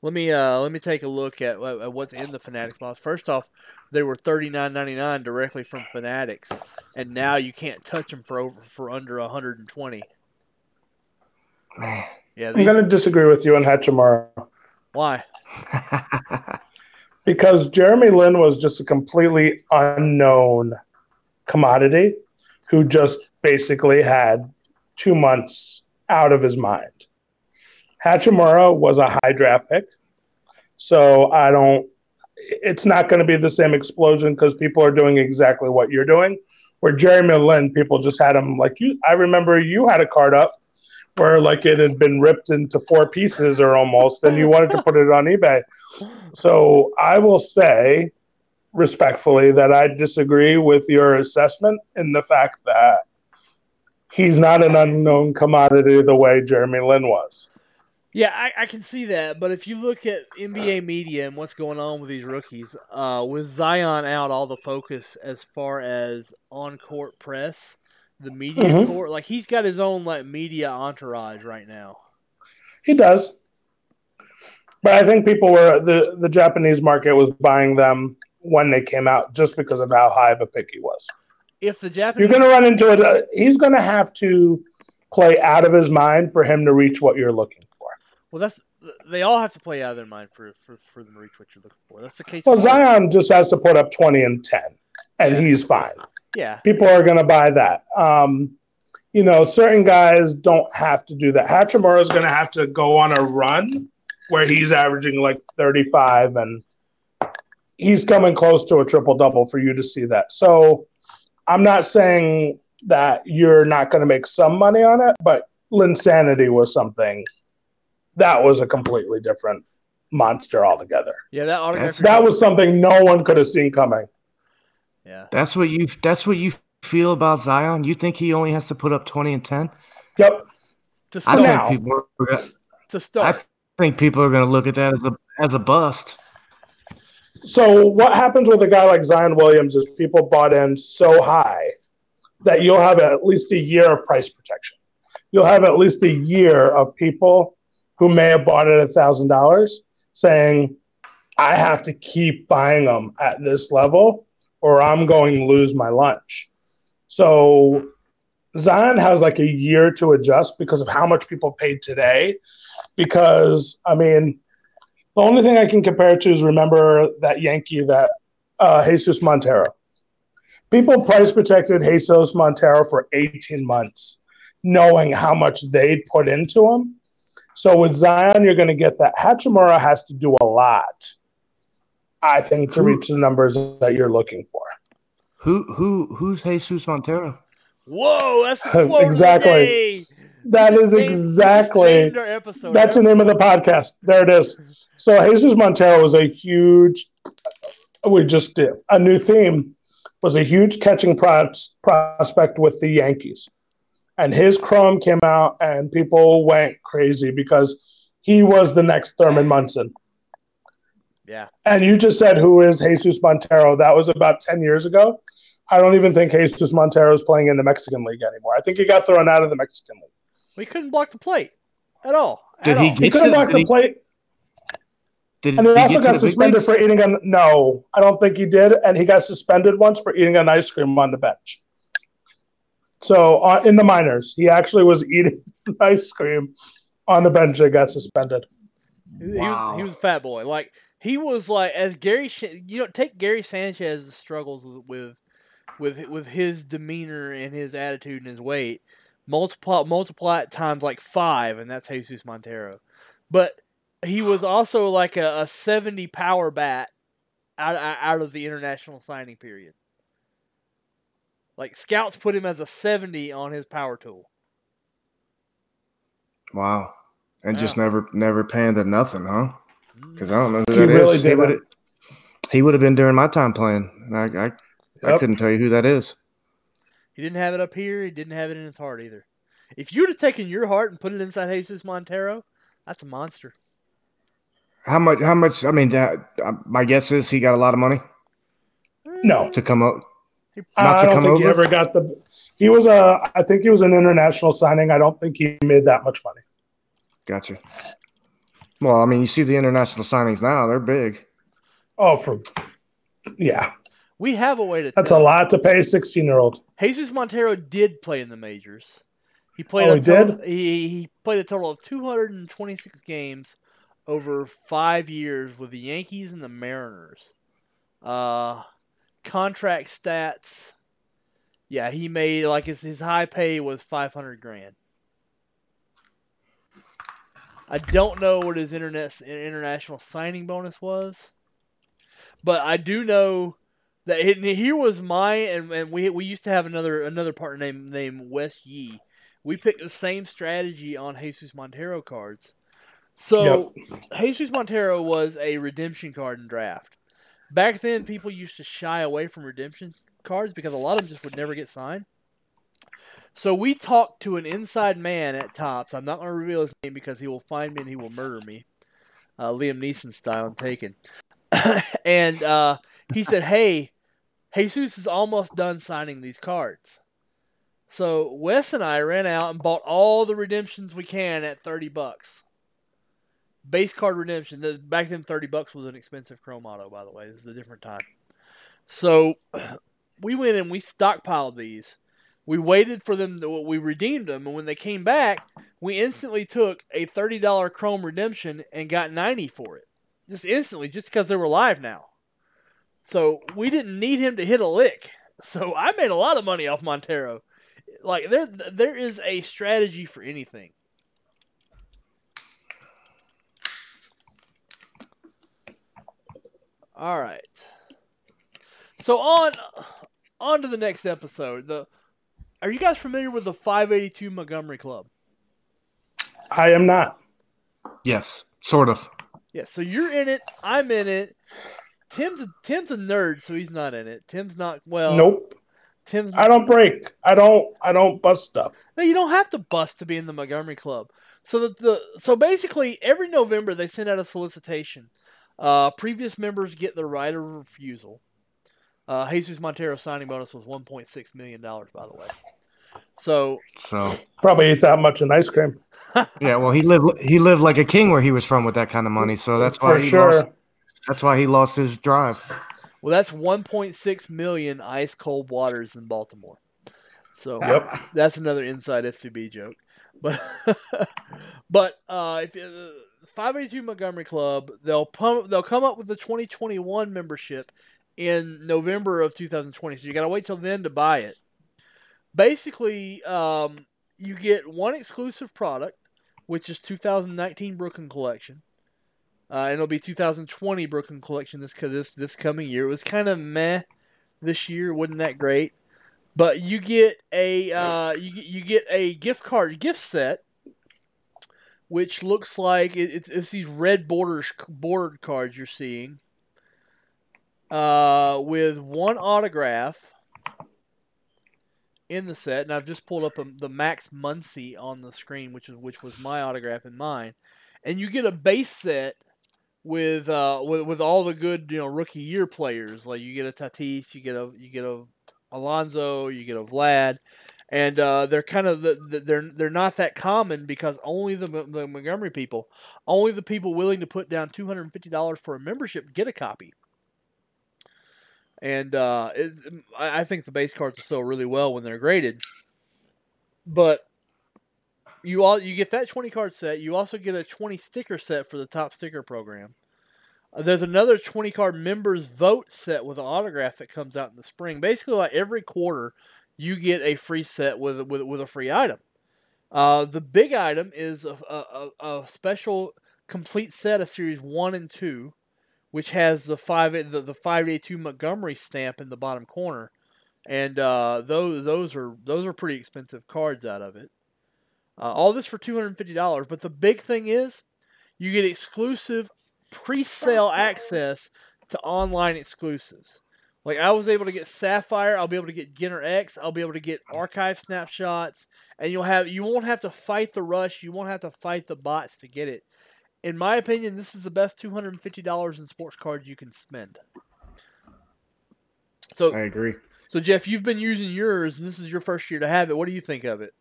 Let me uh let me take a look at, at what's in the Fanatics box. First off, they were thirty nine ninety nine directly from Fanatics, and now you can't touch them for over for under hundred and twenty. Yeah, I'm going to disagree with you on Hachimura why? because Jeremy Lin was just a completely unknown commodity who just basically had two months out of his mind. Hachimura was a high draft pick, so I don't. It's not going to be the same explosion because people are doing exactly what you're doing. Where Jeremy Lin, people just had him like you. I remember you had a card up where like it had been ripped into four pieces or almost, and you wanted to put it on eBay. So I will say respectfully that I disagree with your assessment in the fact that he's not an unknown commodity the way Jeremy Lin was. Yeah, I, I can see that, but if you look at NBA media and what's going on with these rookies, uh, with Zion out, all the focus as far as on court press, the media Mhm. court, like he's got his own like media entourage right now. He does. But I think people were the, the Japanese market was buying them when they came out just because of how high of a pick he was. If the Japanese You're going to run into it. He's going to have to play out of his mind for him to reach what you're looking for. well, that's they all have to play out of their mind for for, for them to reach what you're looking for. That's the case. Well, Zion just has to put up 20 and 10, and Yeah. he's fine. yeah, People are going to buy that. Um, you know, certain guys don't have to do that. Hachimura is going to have to go on a run where he's averaging like 35 and he's coming close to a triple double for you to see that. So I'm not saying that you're not going to make some money on it, but Linsanity was something that was a completely different monster altogether. yeah, that autograph. That's- That was something no one could have seen coming. yeah, That's what you. That's what you feel about Zion. You think he only has to put up twenty and ten? Yep. to I start. Now- think people. Are, to I think people are going to look at that as a as a bust. So what happens with a guy like Zion Williams is people bought in so high that you'll have at least a year of price protection. You'll have at least a year of people who may have bought it a thousand dollars saying, I have to keep buying them at this level or I'm going to lose my lunch. So Zion has like a year to adjust because of how much people paid today. Because I mean, the only thing I can compare it to is remember that Yankee that uh, Jesus Montero. People price protected Jesus Montero for 18 months, knowing how much they put into him. So with Zion, you're going to get that. Hachimura has to do a lot, I think, to reach the numbers that you're looking for. Who who who's Jesus Montero? Whoa, that's the quote Exactly. Of the day. That is exactly named our episode. that's the name of the podcast. There it is. So Jesus Montero was a huge. We just did a new theme. Was a huge catching pros, prospect with the Yankees, and his Chrome came out, and people went crazy because he was the next Thurman Munson. Yeah. And you just said who is Jesus Montero? That was about ten years ago. I don't even think Jesus Montero is playing in the Mexican League anymore. I think he got thrown out of the Mexican League. We couldn't block the plate at all. Did at he all. He couldn't block the he- plate. Did And he he also get got the suspended for eating a no. I don't think he did, and he got suspended once for eating an ice cream on the bench. So uh, in the minors, he actually was eating ice cream on the bench and got suspended. He, he was Wow. he was a fat boy. Like he was like as Gary. You know, take Gary Sanchez's struggles with with with his demeanor and his attitude and his weight. Multiply multiply it times like five, and that's Jesus Montero. But he was also like a, a seventy power bat out out of the international signing period. Like scouts put him as a seventy on his power tool. Wow. And just never never panned to nothing, huh? Mm. Because I don't know who He that is. really He didn't. would he would have been during my time playing. And I I, I couldn't tell you who that is. He didn't have it up here. He didn't have it in his heart either. If you'd have taken your heart and put it inside Jesus Montero, that's a monster. How much? How much? I mean, that, uh, my guess is he got a lot of money No, to come up. He- Not I to don't come think he ever got the. He was a. I think he was an international signing. I don't think he made that much money. Gotcha. Well, I mean, you see the international signings now; they're big. Oh, for yeah, We have a way to. that's a lot to pay a sixteen-year-old. Jesus Montero did play in the majors. He played. Oh, a he total, did? He, he played a total of 226 games over five years with the Yankees and the Mariners. Uh, contract stats. Yeah, he made like his his high pay was 500 grand. I don't know what his internet international signing bonus was, but I do know that here was my and, and we we used to have another another partner named named Wes Yee. We picked the same strategy on Jesus Montero cards. So Jesus Montero was a redemption card in draft. Back then, people used to shy away from redemption cards because a lot of them just would never get signed. So we talked to an inside man at Topps. I'm not going to reveal his name because he will find me and he will murder me, uh, Liam Neeson style. I'm taken. and uh, he said, "Hey, Jesus is almost done signing these cards." So Wes and I ran out and bought all the redemptions we can at thirty bucks. Base card redemption. Back then, thirty bucks was an expensive Chrome Auto. By the way, this is a different time. So we went and we stockpiled these. We waited for them. To, we redeemed them, and when they came back, we instantly took a thirty dollar Chrome redemption and got ninety for it, just instantly, just because they were live now. So we didn't need him to hit a lick. So I made a lot of money off Montero. Like there, there is a strategy for anything. All right. So on, on to the next episode. The, are you guys familiar with the 582 Montgomery Club? I am not. Yes, sort of. Yeah. So you're in it. I'm in it. Tim's a, Tim's a nerd, so he's not in it. Tim's not well. nope. Tim's I don't break. I don't. I don't bust stuff. No, you don't have to bust to be in the Montgomery Club. So the, the so basically every November they send out a solicitation Uh, previous members get the right of refusal. Uh, Jesus Montero signing bonus was 1.6 million dollars, by the way. So, So Probably ate that much in ice cream. yeah, well, he lived he lived like a king where he was from with that kind of money. So that's why For he sure. lost, that's why he lost his drive. well, that's 1.6 million ice cold waters in Baltimore. So, Yep. that's another inside FCB joke. But, but uh, if uh, 582 Montgomery Club, they'll pump, they'll come up with the 2021 membership in November of 2020. So you got to wait till then to buy it. Basically, um, you get one exclusive product, which is 2019 Brooklyn Collection. Uh, and it'll be 2020 Brooklyn Collection this this this coming year. It was kind of meh this year, wasn't that great? But you get a uh, you you get a gift card gift set, which looks like it, it's, it's these red borders bordered cards you're seeing, uh, with one autograph in the set, and I've just pulled up um the Max Muncy on the screen, which is which was my autograph and mine, and you get a base set with uh with, with all the good you know rookie year players. Like you get a Tatis, you get a you get a Alonso, you get a Vlad, and uh, they're kind of the, the, they're they're not that common because only the the Montgomery people, only the people willing to put down two hundred and fifty dollars for a membership get a copy. And uh, I I think the base cards sell really well when they're graded, but you all you get that twenty card set. You also get a twenty sticker set for the Topps sticker program. Uh, There's another 20 card members vote set with an autograph that comes out in the spring. Basically, like every quarter, you get a free set with with, with a free item. Uh, the big item is a, a, a special complete set of series one and two, which has the five the, the five day two Montgomery stamp in the bottom corner, and uh, those those are those are pretty expensive cards out of it. Uh, all this for two hundred and fifty dollars. But the big thing is, you get exclusive pre-sale access to online exclusives. Like I was able to get Sapphire, I'll be able to get Ginter X, I'll be able to get archive snapshots, and you'll have you won't have to fight the rush, you won't have to fight the bots to get it. In my opinion, this is the best two hundred and fifty dollars in sports cards you can spend. So I agree. so Jeff, you've been using yours, and this is your first year to have it. What do you think of it?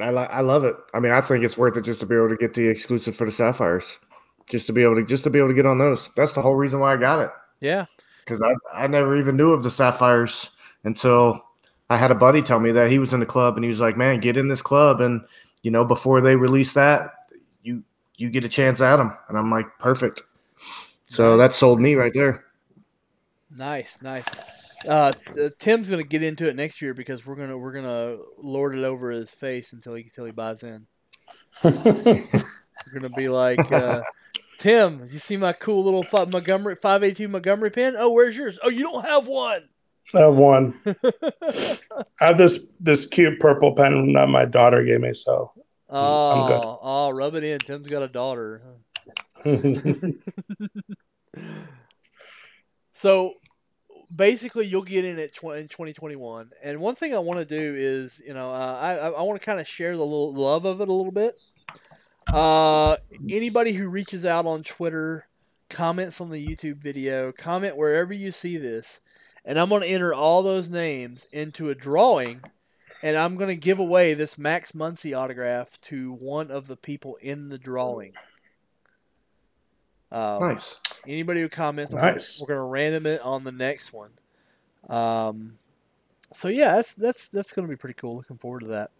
I li- I love it. I mean, I think it's worth it just to be able to get the exclusive for the sapphires, just to be able to just to be able to get on those. That's the whole reason why I got it Yeah, because I I never even knew of the sapphires until I had a buddy tell me that he was in the club and he was like, "Man, get in this club and you know before they release that, you you get a chance at them." And I'm like, "Perfect." So Nice. that sold me right there. Nice, nice. Uh, Tim's gonna get into it next year because we're gonna we're gonna lord it over his face until he until he buys in. We're gonna be like, uh, Tim, you see my cool little five Montgomery five eight two Montgomery pen? Oh, where's yours? Oh, you don't have one. I have one. I have this this cute purple pen that my daughter gave me. So Oh, good. oh, rub it in. Tim's got a daughter. So basically, you'll get in at tw- in 2021. And one thing I want to do is, you know, uh, I I want to kind of share the little love of it a little bit. Uh, anybody who reaches out on Twitter, comments on the YouTube video, comment wherever you see this, and I'm going to enter all those names into a drawing, and I'm going to give away this Max Muncy autograph to one of the people in the drawing. Um, Nice. Anybody who comments, Nice. we're gonna random it on the next one. Um, so yeah, that's that's that's gonna be pretty cool. Looking forward to that.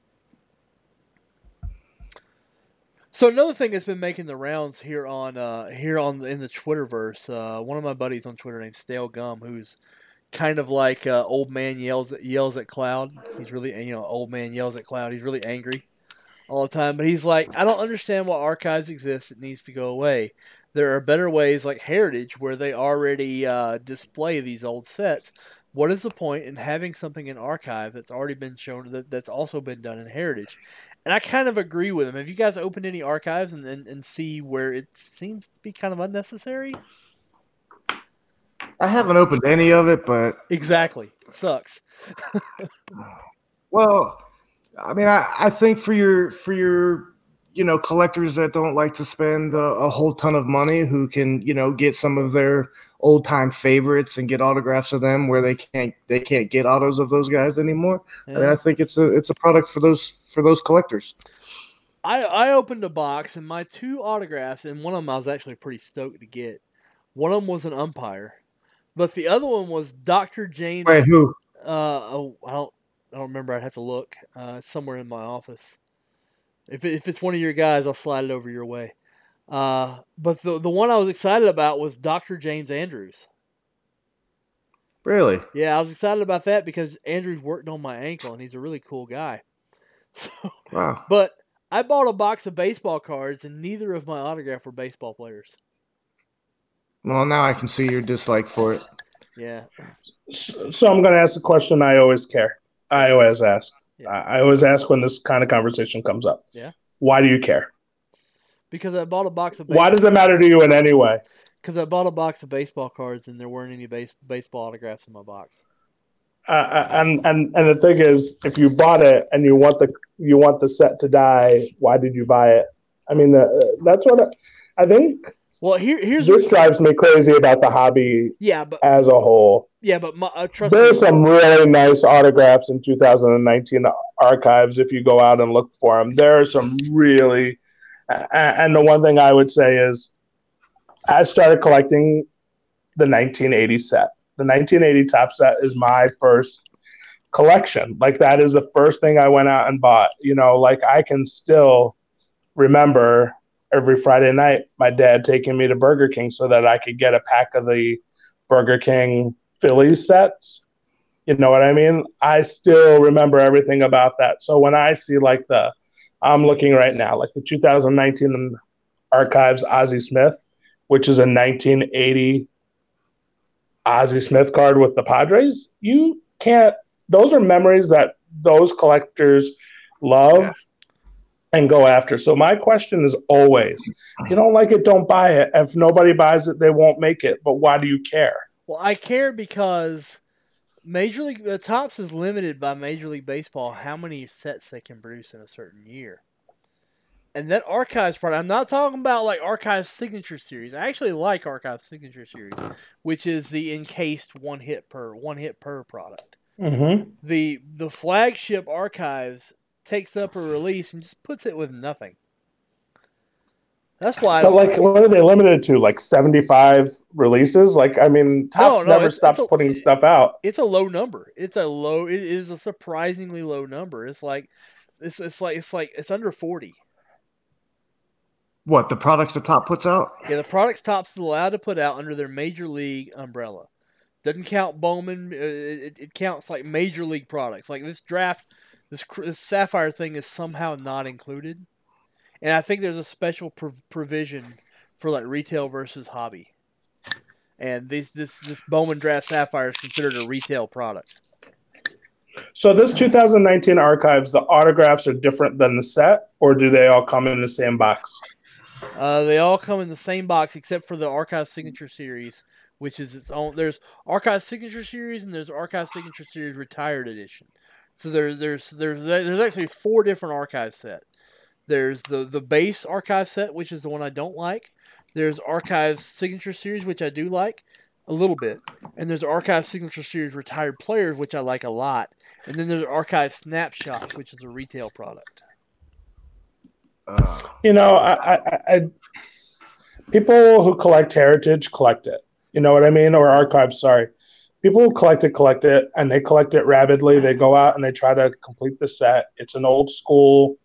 So another thing that's been making the rounds here on uh, here on the, in the Twitterverse, uh, one of my buddies on Twitter named Stale Gum, who's kind of like uh, old man yells at, yells at cloud. He's really you know old man yells at cloud. He's really angry all the time, but he's like, I don't understand why archives exist. It needs to go away there are better ways like Heritage where they already uh, display these old sets. What is the point in having something in archive that's already been shown that, that's also been done in Heritage? And I kind of agree with him. Have you guys opened any archives and, and, and see where it seems to be kind of unnecessary? I haven't opened any of it, but Exactly. It sucks. Well, I mean, I, I think for your for your you know collectors that don't like to spend a, a whole ton of money who can you know get some of their old time favorites and get autographs of them where they can't they can't get autos of those guys anymore. I mean, I think it's a it's a product for those for those collectors. I, I opened a box and my two autographs, and one of them I was actually pretty stoked to get. One of them was an umpire, but the other one was Dr. James. Wait, who? Uh, oh, I don't, I don't remember. I'd have to look. Uh, somewhere in my office. If, it, if it's one of your guys, I'll slide it over your way. Uh, but the the one I was excited about was Dr. James Andrews. Really? Yeah, I was excited about that because Andrews worked on my ankle, and he's a really cool guy. So, Wow. but I bought a box of baseball cards, and neither of my autograph were baseball players. Well, now I can see your dislike for it. Yeah, So, so I'm going to ask the question I always care. I always ask. Yeah. I I always ask when this kind of conversation comes up. Yeah. Why do you care? because I bought a box of Why does it matter to you in any way? because I bought a box of baseball cards, and there weren't any base, baseball autographs in my box. Uh, and and and the thing is, if you bought it and you want the you want the set to die, why did you buy it? I mean, the, that's what I, I think. Well, here here's This what, drives me crazy about the hobby yeah, but as a whole. yeah, but my, uh, trust There's me, some really nice autographs in 2019 archives if you go out and look for them. There are some really, and the one thing I would say is, I started collecting the 1980 set. The 1980 Topps set is my first collection. Like that is the first thing I went out and bought. You know, like I can still remember every Friday night my dad taking me to Burger King so that I could get a pack of the Burger King Phillies sets. You know what I mean? I still remember everything about that. So when I see like the, I'm looking right now, like the 2019 archives Ozzie Smith, which is a 1980 Ozzie Smith card with the Padres, you can't, those are memories that those collectors love Yeah. And go after. So my question is always, if you don't like it, don't buy it. If nobody buys it, they won't make it. But why do you care? well, I care because Major League the Topps is limited by Major League Baseball how many sets they can produce in a certain year. And that archives part, I'm not talking about like archives signature series. I actually like archives signature series, which is the encased one hit per one hit per product. Mm-hmm. The the flagship archives takes up a release and just puts it with nothing. That's why But don't like, what are they limited to? Like seventy-five releases? Like, I mean, Topps no, never it's- stops it's a- putting stuff out. it's a low number. It's a low. It is a surprisingly low number. It's like it's it's like it's like it's under forty. What the products the Topps puts out? Yeah, the products Topps is allowed to put out under their major league umbrella. Doesn't count Bowman. Uh, it, it counts like major league products. Like this draft, this, this Sapphire thing is somehow not included, and I think there's a special prov- provision for like retail versus hobby. And this this this Bowman Draft Sapphire is considered a retail product. So this 2019 archives, the autographs are different than the set, or do they all come in the same box? Uh, they all come in the same box except for the Archive Signature Series, which is its own. There's Archive Signature Series and there's Archive Signature Series Retired Edition. So there's there's there's there's actually four different archive set. There's the the base archive set, which is the one I don't like. There's Archive Signature Series, which I do like a little bit, and there's Archive Signature Series Retired Players, which I like a lot. And then there's Archive Snapshots, which is a retail product. Uh, You know, I, I, I, people who collect heritage collect it. You know what I mean? Or archives, sorry. People collect it collect it, and they collect it rapidly. They go out and they try to complete the set. It's an old school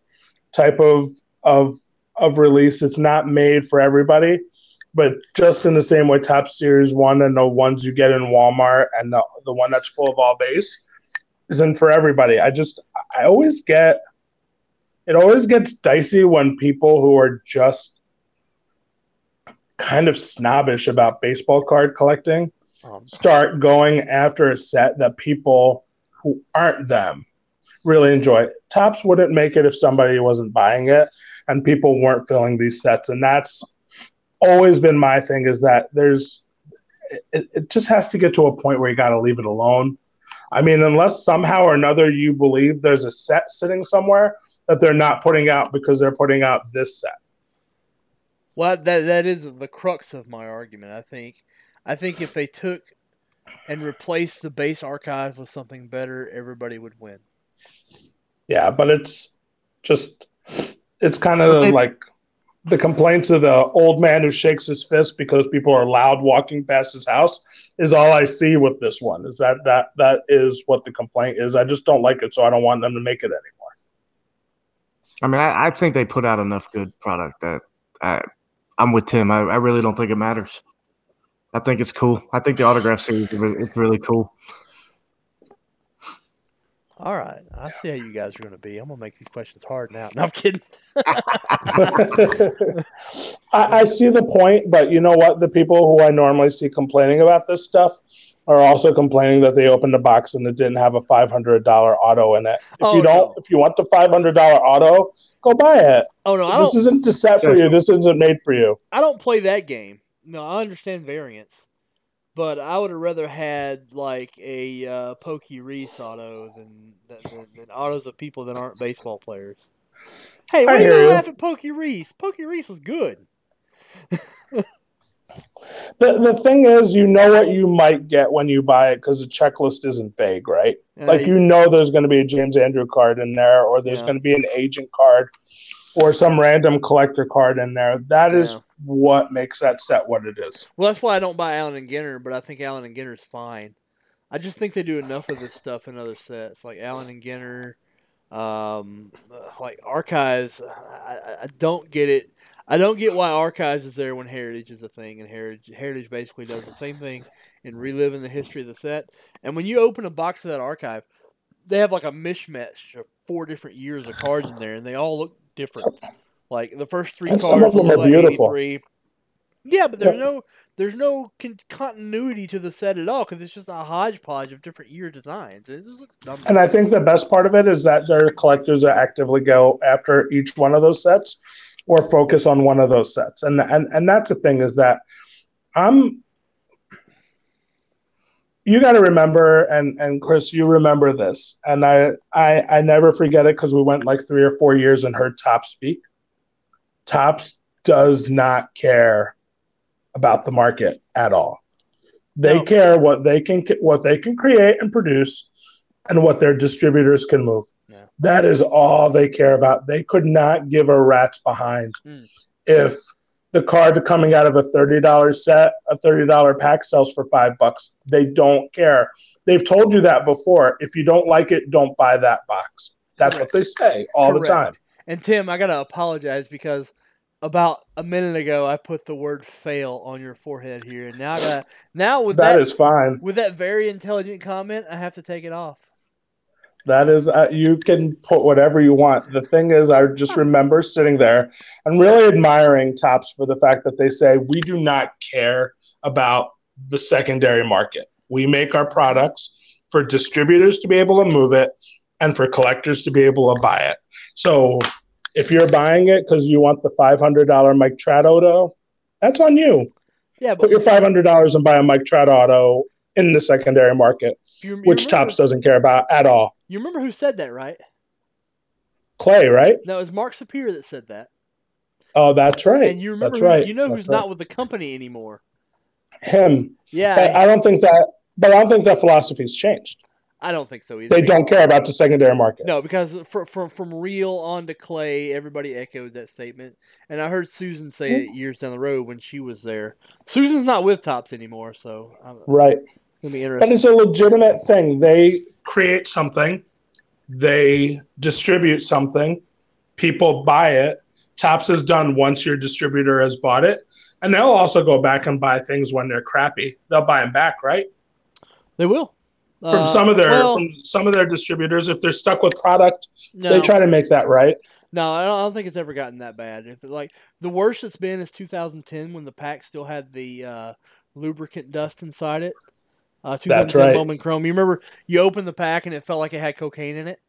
type of of of release. It's not made for everybody, but just in the same way, Topps Series One and the ones you get in Walmart and the the one that's full of all base isn't for everybody. I just I always get it always gets dicey when people who are just kind of snobbish about baseball card collecting Um, start going after a set that people who aren't them really enjoy. Topps wouldn't make it if somebody wasn't buying it and people weren't filling these sets. And that's always been my thing is that there's, it, it just has to get to a point where you got to leave it alone. I mean, unless somehow or another you believe there's a set sitting somewhere that they're not putting out because they're putting out this set. Well, that that is the crux of my argument. I think, I think if they took and replaced the base archives with something better, everybody would win. Yeah, but it's just it's kind of like the complaints of the old man who shakes his fist because people are loud walking past his house is all I see with this one. Is that that that is what the complaint is? I just don't like it, so I don't want them to make it anymore. I mean, I, I think they put out enough good product that I, I'm with Tim. I, I really don't think it matters. I think it's cool. I think the autograph series is really cool. All right, I see how you guys are going to be. I'm going to make these questions hard now. No, I'm kidding. I, I see the point, but you know what? The people who I normally see complaining about this stuff are also complaining that they opened a box and it didn't have a five hundred dollar auto in it. If Oh, you don't, no. if you want the five hundred dollar auto, go buy it. Oh no, I This don't. isn't the set for you. This isn't made for you. I don't play that game. No, I understand variants, but I would have rather had like a uh, Pokey Reese auto than, than, than autos of people that aren't baseball players. Hey, why you gonna you. laugh at Pokey Reese? Pokey Reese was good. The the thing is, you know what you might get when you buy it because the checklist isn't vague, right? Uh, Like you know, there's going to be a James Andrew card in there, or there's Yeah. going to be an agent card, or some random collector card in there. That is Yeah. what makes that set what it is. Well, that's why I don't buy Allen and Ginter, but I think Allen and Ginter's fine. I just think they do enough of this stuff in other sets, like Allen and Ginter, um, like Archives. I, I- I don't get it. I don't get why Archives is there when Heritage is a thing, and Heritage Heritage basically does the same thing in reliving the history of the set. And when you open a box of that archive, they have like a mishmash of four different years of cards in there, and they all look different. Like the first three And some cards of them are like beautiful. Yeah, but there's Yeah. no there's no con- continuity to the set at all because it's just a hodgepodge of different year designs. It just looks dumb. And I think the best part of it is that there are collectors that actively go after each one of those sets or focus on one of those sets. And and and that's the thing is that I'm you got to remember and and Chris you remember this and I I I never forget it cuz we went like 3 or 4 years and heard Topps speak. Topps does not care about the market at all. They No. care what they can what they can create and produce and what their distributors can move. Yeah. That is all they care about. They could not give a rat's behind Mm. if the card coming out of a thirty dollars set, a thirty dollar pack sells for five bucks. They don't care. They've told you that before. If you don't like it, don't buy that box. That's what they say all Correct. the time. And Tim, I gotta apologize because about a minute ago I put the word "fail" on your forehead here, and now got now with that, that is fine. with that very intelligent comment, I have to take it off. That is, uh, you can put whatever you want. The thing is, I just remember sitting there and really admiring Topps for the fact that they say, we do not care about the secondary market. We make our products for distributors to be able to move it and for collectors to be able to buy it. So if you're buying it because you want the $500 Mike Trout auto, that's on you. Yeah, Put your $500 and buy a Mike Trout auto in the secondary market, you, you which remember, Topps doesn't care about at all. You remember who said that, right? Clay, right? No, it was Mark Sapir that said that. Oh, that's right. And you remember, that's who, right. you know That's who's right. not with the company anymore. him. Yeah, But I don't think that. But I don't think that philosophy's changed. I don't think so either. They don't care about the secondary market. No, because from from from real on to Clay, everybody echoed that statement, and I heard Susan say it years down the road when she was there. Susan's not with Topps anymore, so I'm Right. Gonna be But interesting. it's a legitimate thing. They create something, they distribute something, people buy it. Topps is done once your distributor has bought it, and they'll also go back and buy things when they're crappy. They'll buy them back, right? They will From Uh, some of their well, from some of their distributors, if they're stuck with product, no, they try to make that right. no, I don't, I don't think it's ever gotten that bad. If it, like the worst it's been is 2010 when the pack still had the uh, lubricant dust inside it. Uh, 2010 right. Bowman Chrome. You remember you opened the pack and it felt like it had cocaine in it.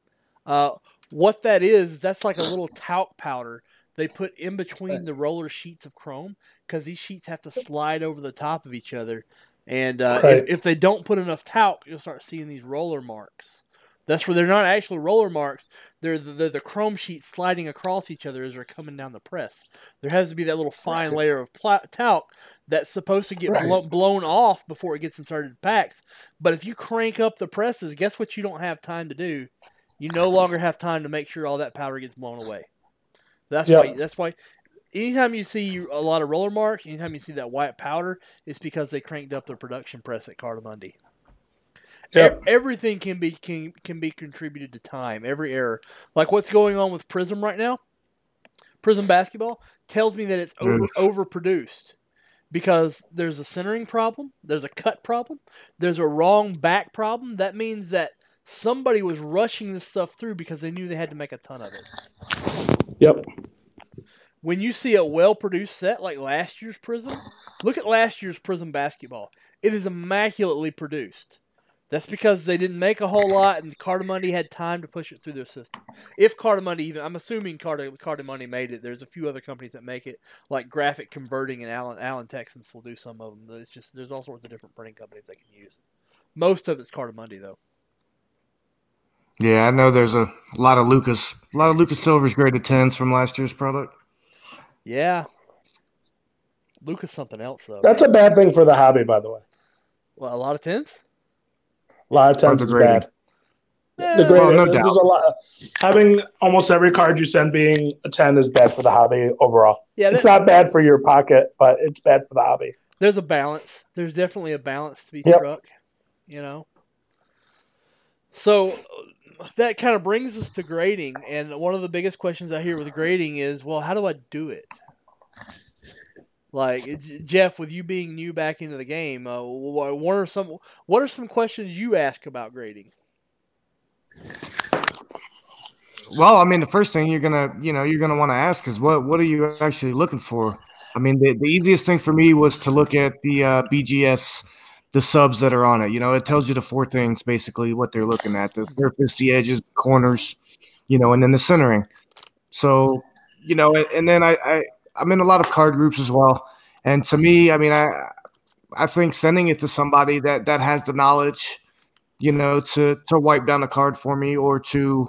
Uh, what that is, that's like a little talc powder they put in between the roller sheets of chrome because these sheets have to slide over the top of each other And uh, Right. if, if they don't put enough talc, you'll start seeing these roller marks. That's where they're not actually roller marks. They're the, they're the chrome sheets sliding across each other as they're coming down the press. There has to be that little fine layer of pla- talc that's supposed to get Right. blo- blown off before it gets inserted in packs. But if you crank up the presses, guess what you don't have time to do? You no longer have time to make sure all that powder gets blown away. That's Yep. why. That's why. Anytime you see a lot of roller marks, anytime you see that white powder, it's because they cranked up their production press at Cartamundi. Yep. E- everything can be can, can be contributed to time. Every error, like what's going on with Prism right now, Prism basketball tells me that it's over overproduced because there's a centering problem, there's a cut problem, there's a wrong back problem. That means that somebody was rushing this stuff through because they knew they had to make a ton of it. Yep. When you see a well produced set like last year's Prizm, look at last year's Prizm basketball. It is immaculately produced. That's because they didn't make a whole lot, and Cartamundi had time to push it through their system. If Cartamundi even, I'm assuming Carda, Cartamundi made it. There's a few other companies that make it, like Graphic Converting and Allen Allen Texans will do some of them. It's just there's all sorts of different printing companies they can use. Most of it's Cartamundi though. Yeah, I know there's a lot of Lucas, a lot of Lucas Silver's graded tens from last year's product. Yeah. Lucas something else though. That's a bad thing for the hobby, by the way. well, a lot of tens. A lot of times it's grading. bad. Eh, The Well, grading, no there's doubt. a lot. Having almost every card you send being a ten is bad for the hobby overall. yeah, It's not bad for your pocket, but it's bad for the hobby. there's a balance. There's definitely a balance to be Yep. struck, you know. So that kind of brings us to grading, and one of the biggest questions I hear with grading is, well, how do I do it? Like Jeff, with you being new back into the game, uh, what are some what are some questions you ask about grading? Well, I mean, the first thing you're gonna, you know, you're gonna want to ask is what, what are you actually looking for? I mean, the, the easiest thing for me was to look at the uh, BGS, the subs that are on it. You know, it tells you the four things basically what they're looking at: the surface, the edges, corners, you know, and then the centering. So, you know, and, and then I, I'm in a lot of card groups as well, and to me, I mean, I, I think sending it to somebody that that has the knowledge, you know, to to wipe down a card for me or to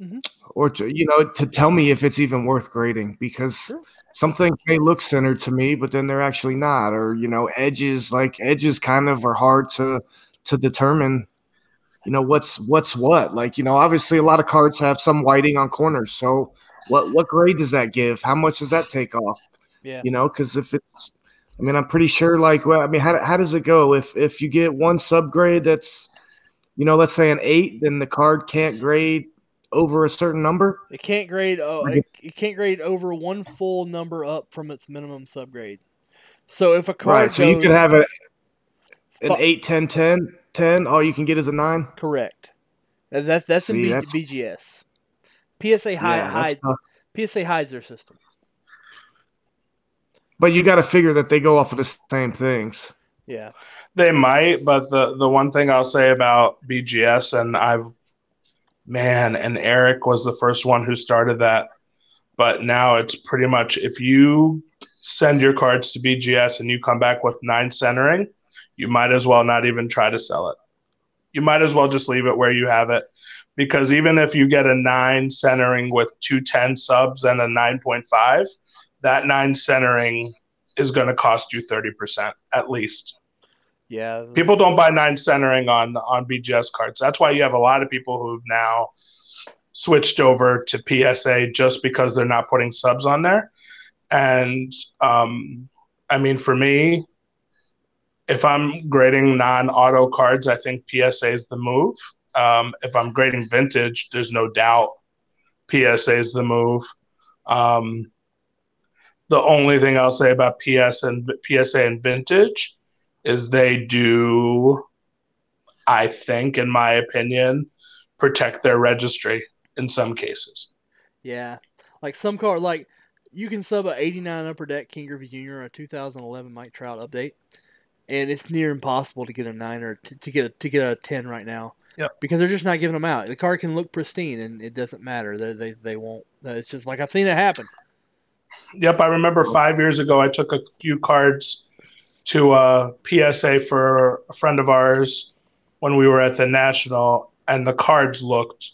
mm-hmm. or to you know to tell me if it's even worth grading because Sure. some things may look centered to me but then they're actually not. Or you know edges like edges kind of are hard to to determine you know what's what's what. Like you know obviously a lot of cards have some whiting on corners. So what what grade does that give how much does that take off Yeah, you know because if it's i mean i'm pretty sure like well i mean how, how does it go if if you get one subgrade that's you know let's say an eight then the card can't grade over a certain number it can't grade. Oh, it, it can't grade over one full number up from its minimum subgrade. So if a card right so you goes- could have a, an 8 10 10 10 all you can get is a 9 Correct. That's that's in B- that's- BGS. PSA hi- Yeah, hides tough. PSA hides their system. but you got to figure that they go off of the same things Yeah. They might, but the the one thing I'll say about BGS, and I've man, and Eric was the first one who started that, but now it's pretty much if you send your cards to BGS and you come back with nine centering, you might as well not even try to sell it. You might as well just leave it where you have it. Because even if you get a nine centering with two 10 subs and a 9.5, that nine centering is going to cost you 30% at least. Yeah. People don't buy nine centering on on BGS cards. That's why you have a lot of people who've now switched over to PSA just because they're not putting subs on there. And um, I mean, for me, if I'm grading non-auto cards, I think PSA is the move. Um, if I'm grading vintage, there's no doubt PSA is the move. Um, the only thing I'll say about PS and PSA and vintage is they do, I think, in my opinion, protect their registry in some cases. Yeah. Like some card like you can sub a 89 upper deck Ken Griffey Jr. a 2011 Mike Trout update, and it's near impossible to get a nine or to, to get a, to get a 10 right now. Yep. Because they're just not giving them out. The card can look pristine, and it doesn't matter. They they, they won't. Uh, it's just like I've seen it happen. Yep, I remember five years ago I took a few cards to uh, a PSA for a friend of ours when we were at the National, and the cards looked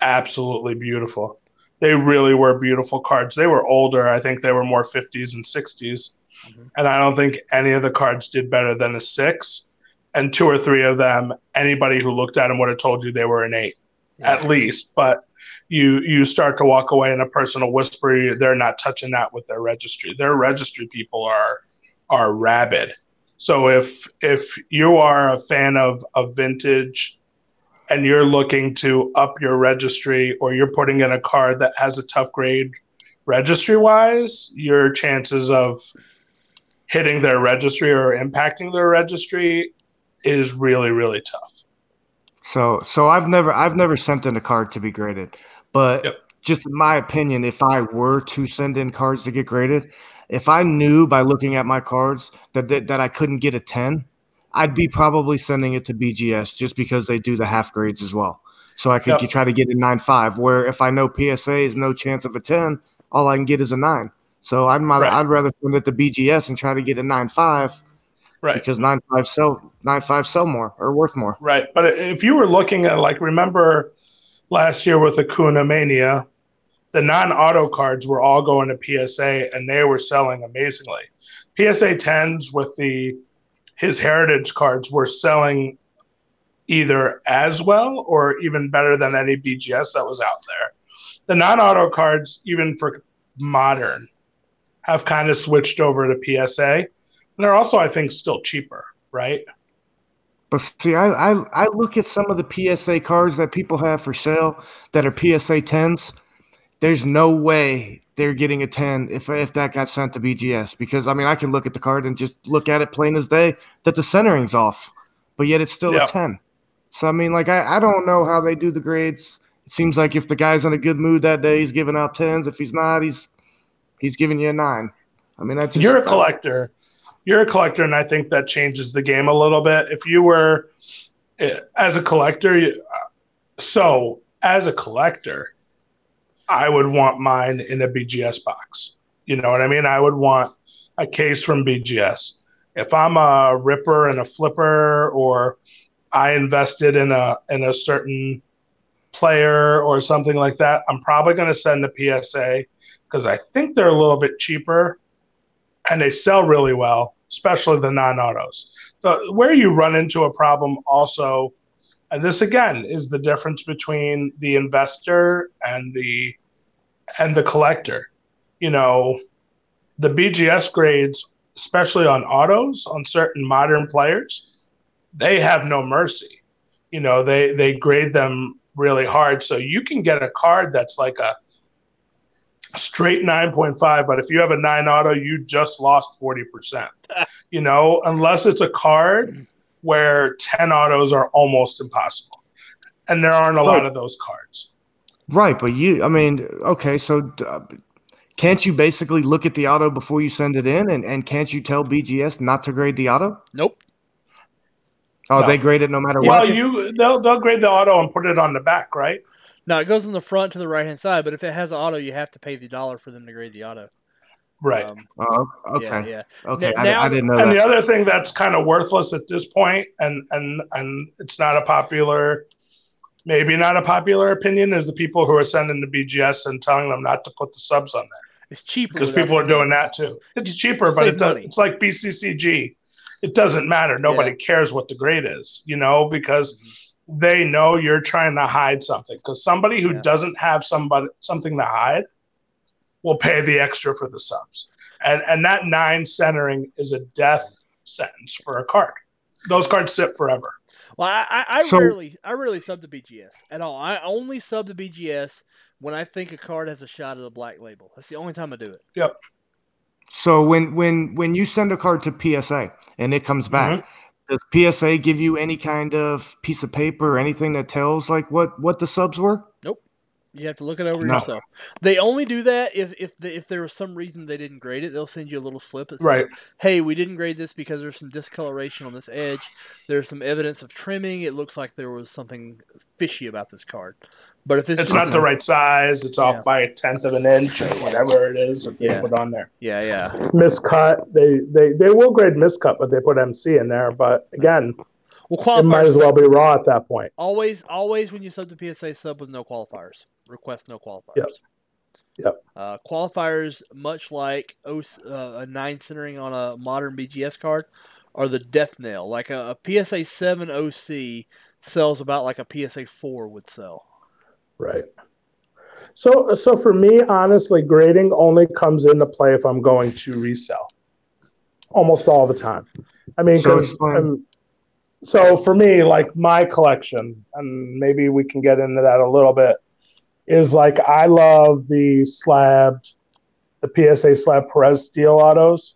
absolutely beautiful. They really were beautiful cards. They were older. I think they were more 50s and 60s. Mm-hmm. And I don't think any of the cards did better than a six. And two or three of them, anybody who looked at them would have told you they were an eight, yeah. at least. But you you start to walk away in a personal whisper. They're not touching that with their registry. Their registry people are are rabid. So if if you are a fan of of vintage and you're looking to up your registry or you're putting in a card that has a tough grade registry wise, your chances of hitting their registry or impacting their registry is really really tough. So so I've never I've never sent in a card to be graded, but yep. just in my opinion, if I were to send in cards to get graded, if I knew by looking at my cards that that, that I couldn't get a 10, I'd be probably sending it to BGS just because they do the half grades as well. So I could yep. try to get a nine five. where if I know PSA is no chance of a 10, all I can get is a 9. So I'd right. I'd rather send it to BGS and try to get a 9.5 right because 9.5 sell 9.5 sell more or worth more right but if you were looking at like remember last year with Acuna Mania the non-auto cards were all going to PSA and they were selling amazingly. PSA 10s with the his heritage cards were selling either as well or even better than any BGS that was out there. The non-auto cards even for modern have kind of switched over to PSA. And they're also I think still cheaper, right? But see, I, I I look at some of the PSA cards that people have for sale that are PSA 10s there's no way they're getting a 10 if if that got sent to BGS because I mean I can look at the card and just look at it plain as day that the centering's off, but yet it's still yeah. a 10. So I mean like I, I don't know how they do the grades. It seems like if the guy's in a good mood that day, he's giving out tens. If he's not, he's he's giving you a nine. I mean, that's you're a collector. You're a collector, and I think that changes the game a little bit. If you were eh, as a collector, so as a collector, I would want mine in a BGS box. You know what I mean? I would want a case from BGS. If I'm a ripper and a flipper, or I invested in a in a certain player or something like that, I'm probably going to send a PSA because I think they're a little bit cheaper and they sell really well, especially the non-autos. The, where you run into a problem also and this again is the difference between the investor and the and the collector. You know, the BGS grades, especially on autos, on certain modern players, they have no mercy. You know, they they grade them really hard. So you can get a card that's like a straight 9.5 but if you have a 9 auto you just lost 40% you know unless it's a card where 10 autos are almost impossible. And there aren't a lot of those cards. Right, but you, I mean, okay, so uh, can't you basically look at the auto before you send it in, and, and can't you tell BGS not to grade the auto? Nope. Oh, no. they grade it no matter what. Well, you they'll they'll grade the auto and put it on the back, right? No, it goes on the front to the right hand side, but if it has an auto, you have to pay the dollar for them to grade the auto. Right. Um, oh, okay. Yeah, yeah. Okay. Now, I, I, didn't know. And that. the other thing that's kind of worthless at this point, and and and it's not a popular, maybe not a popular opinion, is the people who are sending the BGS and telling them not to put the subs on there. It's cheaper because people are doing that too. It's cheaper, but it does, it's like BCCG. It doesn't matter. Nobody yeah. cares what the grade is, you know, because. They know you're trying to hide something because somebody who yeah. doesn't have somebody something to hide will pay the extra for the subs. And and that nine centering is a death sentence for a card. Those cards sit forever. Well, I, I, so, rarely I rarely sub to BGS at all. I only sub to BGS when I think a card has a shot at a black label. That's the only time I do it. Yep. So when when when you send a card to PSA and it comes back, mm-hmm. Does PSA give you any kind of piece of paper or anything that tells like what what the subs were? Nope. You have to look it over No. yourself. They only do that if if the, if there was some reason they didn't grade it. They'll send you a little slip that says, Right. "Hey, we didn't grade this because there's some discoloration on this edge. There's some evidence of trimming. It looks like there was something fishy about this card." But if it's, It's not the right size. It's off Yeah. by a tenth of an inch or whatever it is that they Yeah. put on there. yeah, yeah. Miscut. They they they will grade miscut, but they put MC in there. But again, Well, it might as well be raw at that point. always always when you sub to PSA sub with no qualifiers. Request no qualifiers. Yep. Yep. Uh, qualifiers, much like O- uh, a nine centering on a modern BGS card, are the death nail. Like a, a PSA seven OC sells about like a PSA four would sell. Right. So so for me, honestly, grading only comes into play if I'm going to resell. Almost all the time. I mean, So um, so for me, like my collection, and maybe we can get into that a little bit, is like I love the slabbed, the PSA slab Perez-Steele autos,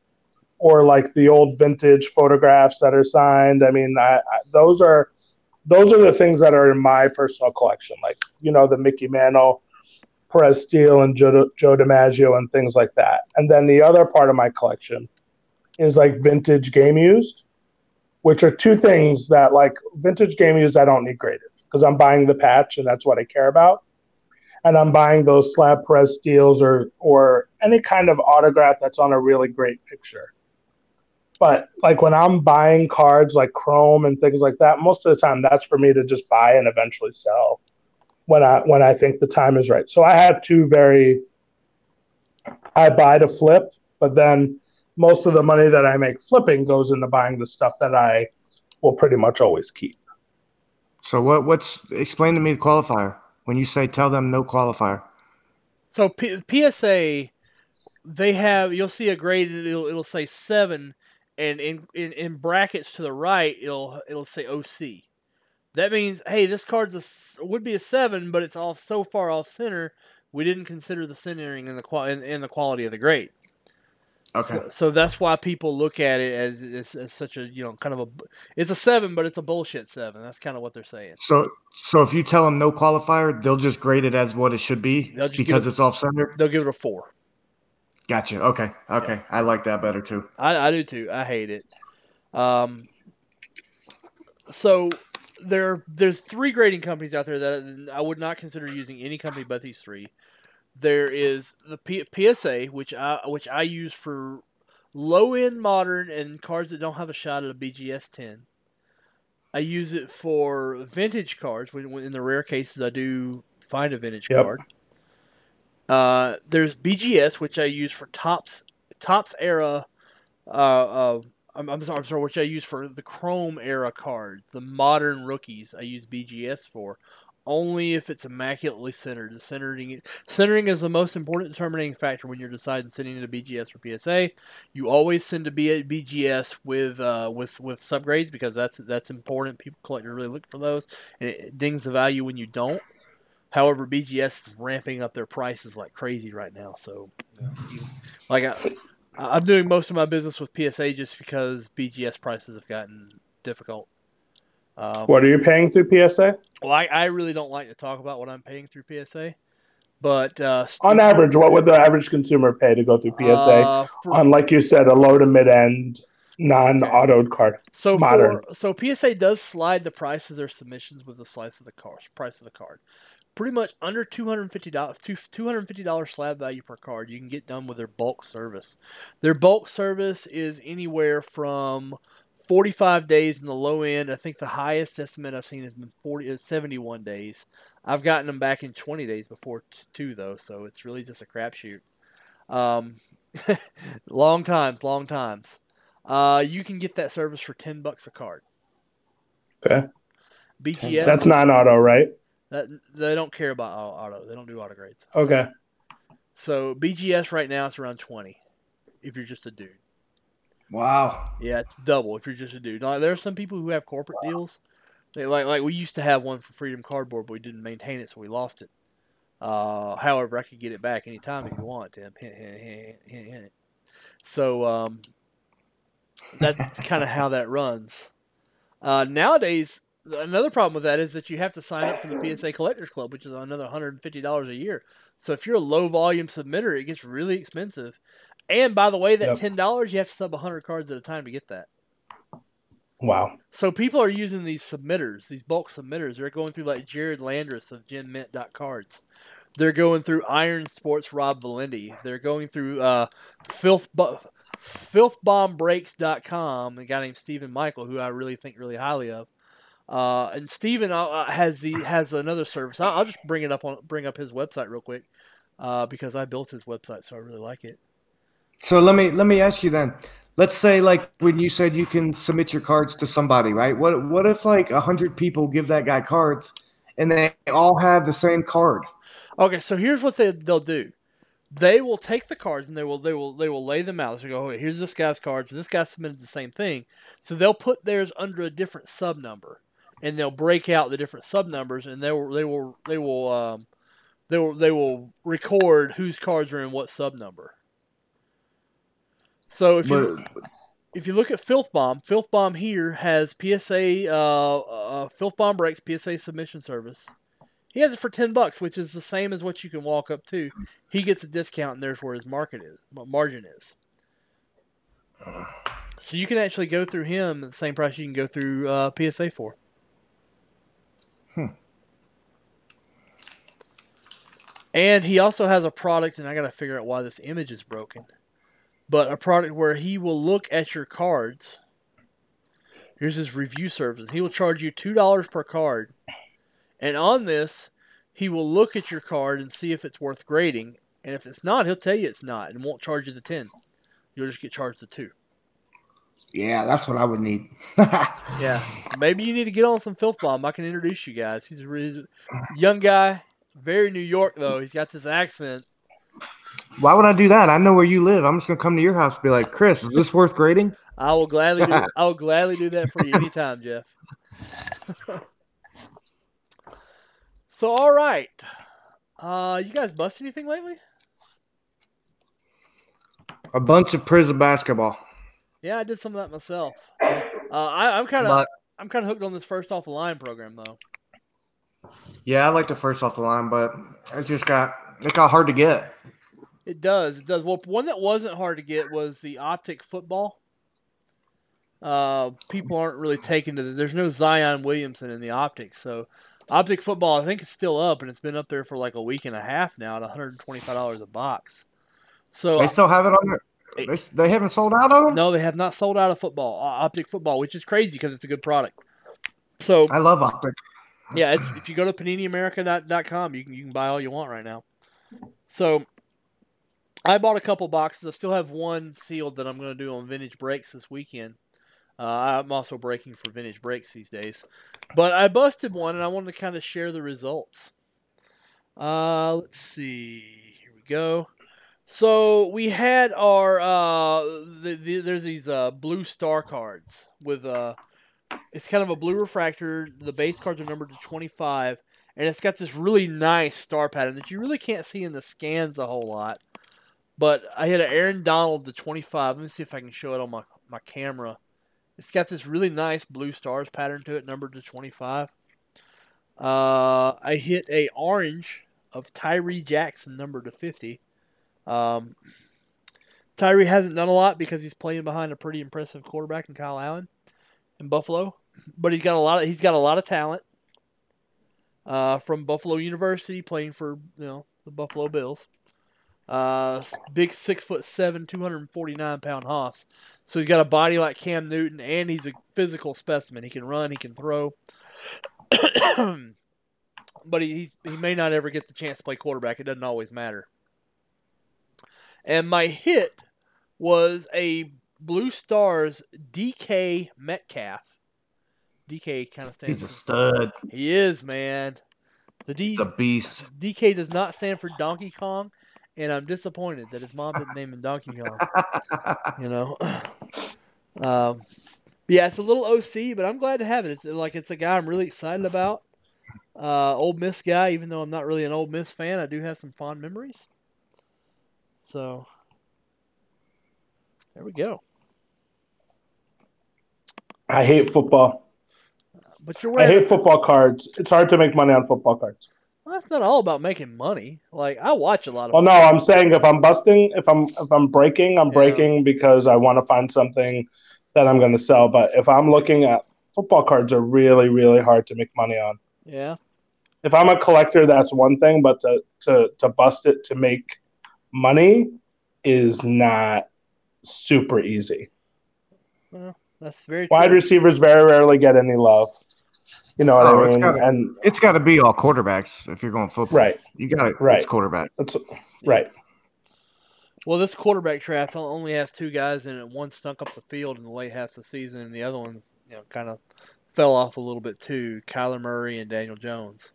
or like the old vintage photographs that are signed. I mean, I, I, those are those are the things that are in my personal collection, like you know the Mickey Mantle, Perez-Steele, and Joe, Joe DiMaggio and things like that. And then the other part of my collection is like vintage game used, which are two things that like vintage game used I don't need graded because I'm buying the patch and that's what I care about. And I'm buying those slab Perez-Steeles or or any kind of autograph that's on a really great picture. But like when I'm buying cards like Chrome and things like that, most of the time that's for me to just buy and eventually sell when I when I think the time is right. So I have two very I buy to flip, but then most of the money that I make flipping goes into buying the stuff that I will pretty much always keep. So what? What's explain to me the qualifier when you say tell them no qualifier. So P- PSA, they have you'll see a grade it'll it'll say seven, and in, in in brackets to the right it'll it'll say OC. That means hey, this card's a would be a seven, but it's off so far off center. We didn't consider the centering and the qual in, in the quality of the grade. Okay. So, so that's why people look at it as, as as such a you know kind of a it's a seven, but it's a bullshit seven. That's kind of what they're saying. So so if you tell them no qualifier, they'll just grade it as what it should be They'll because it- it's off center. They'll give it a four. Gotcha. Okay. Okay. I like that better too. I, I do too. I hate it. Um, so there there's three grading companies out there that I would not consider using any company but these three. There is the P- PSA, which I which I use for low end modern and cards that don't have a shot at a BGS ten. I use it for vintage cards when, when in the rare cases I do find a vintage Yep. card. Uh, there's BGS, which I use for Topps Topps era. Uh, uh, I'm, I'm sorry, I'm sorry, which I use for the Chrome era cards, the modern rookies. I use BGS for only if it's immaculately centered. The centering centering is the most important determining factor when you're deciding sending it to BGS or PSA. You always send to BGS with uh, with with subgrades because that's that's important. People collectors really look for those, and it dings the value when you don't. However, BGS is ramping up their prices like crazy right now. So, you- like I, I'm doing most of my business with PSA just because BGS prices have gotten difficult. Um, What are you paying through PSA? well, I, I really don't like to talk about what I'm paying through PSA, but uh, On average, what would the average consumer pay to go through PSA uh, for- on, like you said, a low to mid end non-autoed card? So Modern. for so PSA does slide the price of their submissions with the slice of the car price of the card. Pretty much under two hundred fifty dollars, two hundred fifty dollars slab value per card. You can get done with their bulk service. Their bulk service is anywhere from forty five days in the low end. I think the highest estimate I've seen has been 40, is seventy one days. I've gotten them back in twenty days before t- too, though. So it's really just a crapshoot. Um, long times, long times. Uh, you can get that service for ten bucks a card. Okay, BGS. that's non-auto, right? That, they don't care about auto. They don't do auto grades. Okay, So BGS right now it's around twenty. If you're just a dude, Wow. yeah, it's double if you're just a dude. Now, there are some people who have corporate deals. They like like we used to have one for Freedom Cardboard, but we didn't maintain it, so we lost it. Uh, however, I could get it back anytime if you want, Tim. Hint, hint, hint, hint, hint. So um, that's kind of how that runs. Uh, nowadays, another problem with that is that you have to sign up for the PSA Collectors Club, which is another $150 a year. So if you're a low volume submitter, it gets really expensive. And by the way, that Yep. ten dollars you have to sub hundred cards at a time to get that. Wow. So people are using these submitters, these bulk submitters. They're going through like Jared Landris of GenMint.cards. They're going through Iron Sports Rob Valenti. They're going through uh, Filth Bu- filthbombbreaks.com, a guy named Stephen Michael, who I really think really highly of. Uh, and Stephen uh, uh, has the has another service. I'll, I'll just bring it up on bring up his website real quick uh, because I built his website, so I really like it. So let me let me ask you then. Let's say like when you said you can submit your cards to somebody, right? What what if like a hundred people give that guy cards and they all have the same card? Okay, so here's what they they'll do. They will take the cards and they will they will they will lay them out. So go, okay, here's this guy's cards. and This guy submitted the same thing. So they'll put theirs under a different sub number, and they'll break out the different sub numbers, and they will they will they will um, they will they will record whose cards are in what sub number. So if you if you look at Filth Bomb, Filth Bomb here has PSA uh, uh, Filth Bomb breaks PSA submission service. He has it for ten bucks, which is the same as what you can walk up to. He gets a discount, and there's where his market is, margin is. So you can actually go through him at the same price you can go through uh, PSA for. And he also has a product, and I got to figure out why this image is broken. But a product where he will look at your cards. Here's his review service. He will charge you two dollars per card, and on this, he will look at your card and see if it's worth grading. And if it's not, he'll tell you it's not, and won't charge you the ten. You'll just get charged the two. yeah, that's what I would need. Yeah, maybe you need to get on some filth bomb. I can introduce you guys. He's a really young guy, very New York though. He's got this accent. Why would I do that? I know where you live. I'm just gonna come to your house and be like, Chris, is this worth grading? I will gladly do. I will gladly do that for you anytime, Jeff. so, all right. Uh, you guys bust anything lately? A bunch of Prizm basketball. Yeah, I did some of that myself. Uh, I, I'm kind of I'm kind of hooked on this first off the line program though. Yeah, I like the first off the line, but it just got it got hard to get. It does. It does. Well, one that wasn't hard to get was the optic football. Uh, people aren't really taking to the, There's no Zion Williamson in the optic, so optic football I think is still up, and it's been up there for like a week and a half now at 125 dollars a box. So They still have it on there. They, they haven't sold out on them. no, they have not sold out of football, optic football, which is crazy because it's a good product. So I love optic. Yeah, it's if you go to paniniamerica.com, you can you can buy all you want right now. So I bought a couple boxes. I still have one sealed that I'm going to do on Vintage Breaks this weekend. Uh, I'm also breaking for Vintage Breaks these days, but I busted one and I wanted to kind of share the results. Uh, let's see. Here we go. So we had our uh, the, the, there's these uh, blue star cards with uh, it's kind of a blue refractor. The base cards are numbered to 25, and it's got this really nice star pattern that you really can't see in the scans a whole lot. But I had an Aaron Donald to 25. Let me see if I can show it on my, my camera. It's got this really nice blue stars pattern to it, numbered to 25. Uh, I hit a orange of Tyree Jackson, numbered to 50. Um, Tyree hasn't done a lot because he's playing behind a pretty impressive quarterback in Kyle Allen in Buffalo, but he's got a lot of he's got a lot of talent. Uh, from Buffalo University, playing for you know the Buffalo Bills. Uh, big six foot seven, two hundred and forty nine pound hoss. So he's got a body like Cam Newton, and he's a physical specimen. He can run, he can throw. but he he may not ever get the chance to play quarterback. It doesn't always matter. And my hit was a Blue Stars DK Metcalf. DK kind of stands. He's a stud. he is man. The D, He's a beast. DK does not stand for Donkey Kong, and I'm disappointed that his mom didn't name him Donkey Kong. You know, um, yeah, it's a little OC, but I'm glad to have it. It's like it's a guy I'm really excited about. Uh, Ole Miss guy, even though I'm not really an Ole Miss fan, I do have some fond memories. So there we go. I hate football. But you're I wearing. hate football cards. It's hard to make money on football cards. well, that's not all about making money. Like I watch a lot of. Well, no, I'm saying if I'm busting, if I'm if I'm breaking, I'm Yeah. breaking because I want to find something that I'm going to sell. But if I'm looking at football cards, are really really hard to make money on. Yeah. If I'm a collector, that's one thing, but to to to bust it to make money is not super easy. That's very true. Wide receivers very rarely get any love. You know what Oh, I it's mean? gotta- and It's got to be all quarterbacks if you're going football. right, You got it. Right. It's quarterback. that's right. Well, this quarterback draft only has two guys in it. One stunk up the field in the late half of the season, and the other one, you know, kind of fell off a little bit too. Kyler Murray and Daniel Jones.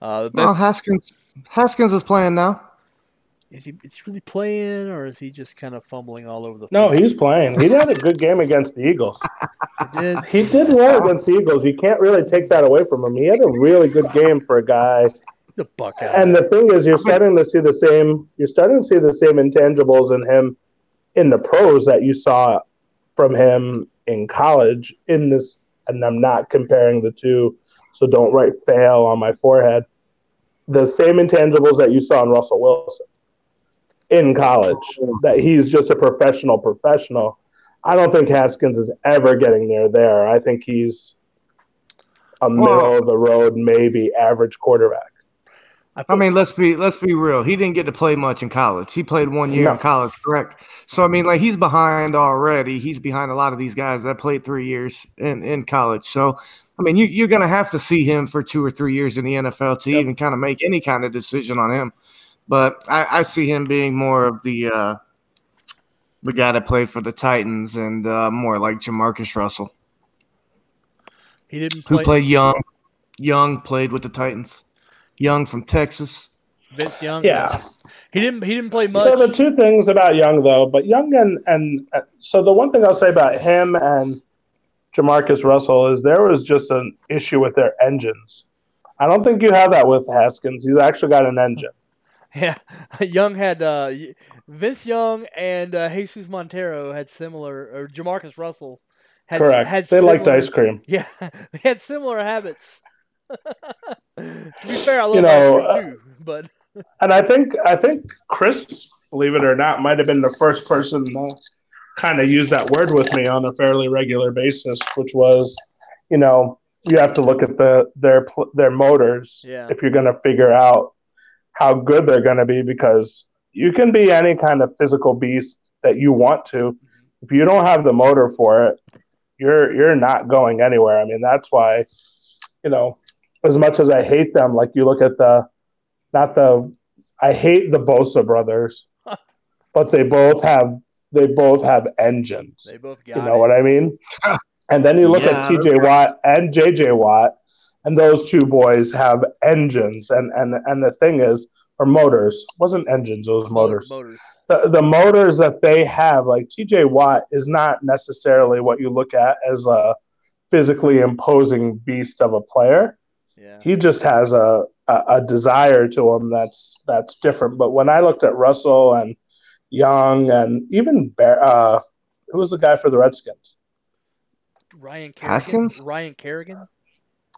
Uh, the Well, Haskins. Haskins is playing now. Is he is he really playing, or is he just kind of fumbling all over the? Place No, field? he's playing. He had a good game against the Eagles. He did. He did well against the Eagles. You can't really take that away from him. He had a really good game for a guy. the buck out. And the thing is, you're starting to see the same. You're starting to see the same intangibles in him in the pros that you saw from him in college. In this, and I'm not comparing the two, so don't write fail on my forehead. The same intangibles that you saw in Russell Wilson in college. That he's just a professional professional. I don't think Haskins is ever getting near there. I think he's a middle of the road, maybe average quarterback. I mean, let's be let's be real. He didn't get to play much in college. He played one year No. in college, correct? So I mean, like he's behind already. He's behind a lot of these guys that played three years in, in college. So I mean, you, you're going to have to see him for two or three years in the NFL to Yep. even kind of make any kind of decision on him. But I, I see him being more of the uh, the guy that played for the Titans and uh, more like Jamarcus Russell, he didn't who played young. Young played with the Titans. Young from Texas. Vince Young. Yeah. He didn't. He didn't play much. So the two things about Young though, but Young and and uh, so the one thing I'll say about him and Jamarcus Russell is there was just an issue with their engines. I don't think you have that with Haskins. He's actually got an engine. Yeah, Young had uh, Vince Young and uh, Jesus Montero had similar, or Jamarcus Russell had Correct. had they liked similar- ice cream. Yeah, they had similar habits. to be fair, I love You know, ice cream too, but And I think I think Chris, believe it or not, might have been the first person to kind of use that word with me on a fairly regular basis, which was, you know, you have to look at the their their motors yeah, if you're going to figure out how good they're going to be because you can be any kind of physical beast that you want to if you don't have the motor for it you're you're not going anywhere i mean that's why you know as much as i hate them like you look at the not the i hate the bosa brothers but they both have they both have engines they both got you know it. what I mean? and then you look Yeah, at TJ Watt and JJ Watt, and those two boys have engines. And and and the thing is, or motors wasn't engines; it was motors. Motors. The the motors that they have, like TJ Watt, is not necessarily what you look at as a physically imposing beast of a player. Yeah, He just has a a, a desire to him that's that's different. But when I looked at Russell and Young and even Bear, uh, who was the guy for the Redskins? Ryan Kerrigan. Haskins? Ryan Kerrigan.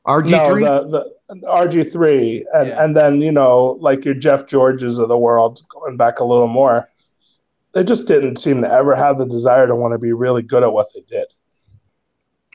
RG three. No, the, the RG three, and Yeah. and then you know like your Jeff Georges of the world, going back a little more, they just didn't seem to ever have the desire to want to be really good at what they did.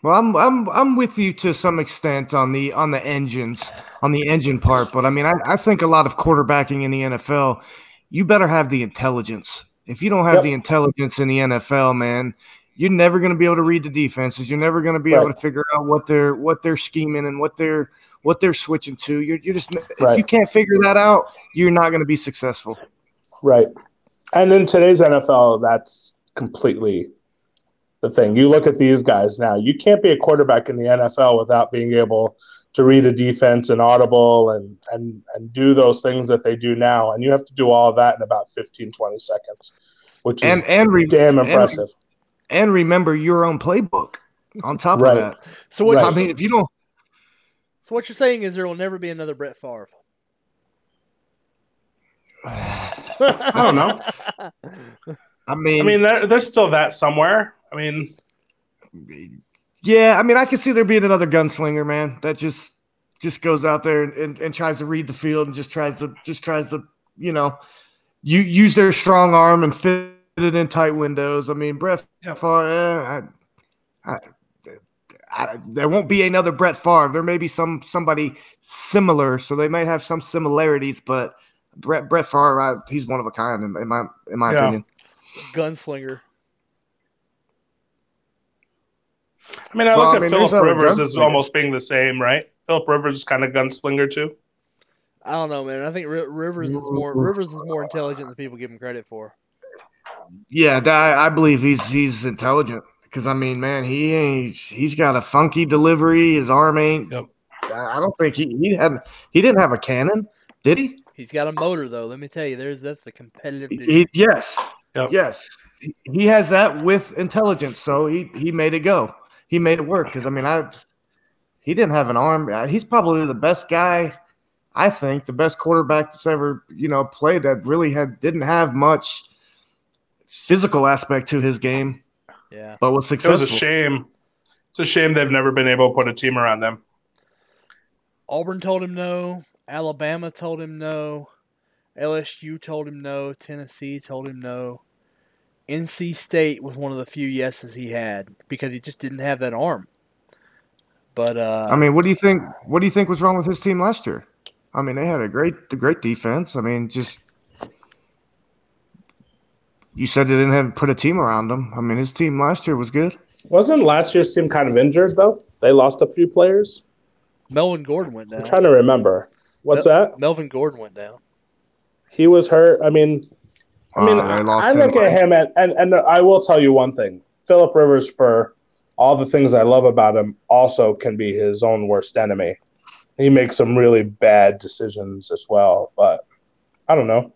Well, I'm I'm I'm with you to some extent on the on the engines on the engine part, but I mean I, I think a lot of quarterbacking in the NFL, you better have the intelligence. If you don't have Yep. the intelligence in the NFL, man, you're never going to be able to read the defenses. You're never going to be able to figure out what they're what they're scheming and what they're what they're switching to. You're you're just if you can't figure that out, you're not going to be successful. Right. And in today's NFL, that's completely the thing. You look at these guys now, you can't be a quarterback in the NFL without being able to read a defense and audible and, and, and do those things that they do now. And you have to do all of that in about 15, 20 seconds, which is And and re- damn and- impressive. And remember your own playbook on top Right. of that. So what? Right. I mean, if you don't So what you're saying is there will never be another Brett Favre. I don't know. I mean, I mean, there, there's still that somewhere. I mean, Yeah, I mean, I can see there being another gunslinger, man. That just just goes out there and, and, and tries to read the field and just tries to just tries to you know you use their strong arm and fit it in tight windows. I mean, Brett Favre, eh, I, I, I, there won't be another Brett Favre. There may be some somebody similar, so they might have some similarities, but Brett Brett Favre, he's one of a kind in, in my in my yeah. opinion. Gunslinger. I mean, I well, look I mean, at Philip Rivers as almost being the same, right? Philip Rivers is kind of gunslinger too. I don't know, man. I think Rivers is more Rivers is more intelligent than people give him credit for. Yeah, I, I believe he's he's intelligent because I mean, man, he ain't he's got a funky delivery. His arm ain't. Yep. I don't think he he had he didn't have a cannon, did he? He's got a motor though. Let me tell you, there's that's the competitive. He, yes, yep. yes, he has that with intelligence. So he he made it go. He made it work because I mean I he didn't have an arm. Uh, he's probably the best guy. I think the best quarterback that's ever you know played that really had didn't have much physical aspect to his game. Yeah, but was successful. It was a shame. It's a shame they've never been able to put a team around them. Auburn told him no. Alabama told him no. LSU told him no. Tennessee told him no. NC State was one of the few yeses he had because he just didn't have that arm. But uh, I mean, what do you think? What do you think was wrong with his team last year? I mean, they had a great, great defense. I mean, just you said they didn't have put a team around him. I mean, his team last year was good. Wasn't last year's team kind of injured though? They lost a few players. Melvin Gordon went down. I'm trying to remember. What's Mel- that? Melvin Gordon went down. He was hurt. I mean, I mean, uh, I, I look at him and, and and I will tell you one thing: Philip Rivers, for all the things I love about him, also can be his own worst enemy. He makes some really bad decisions as well. But I don't know.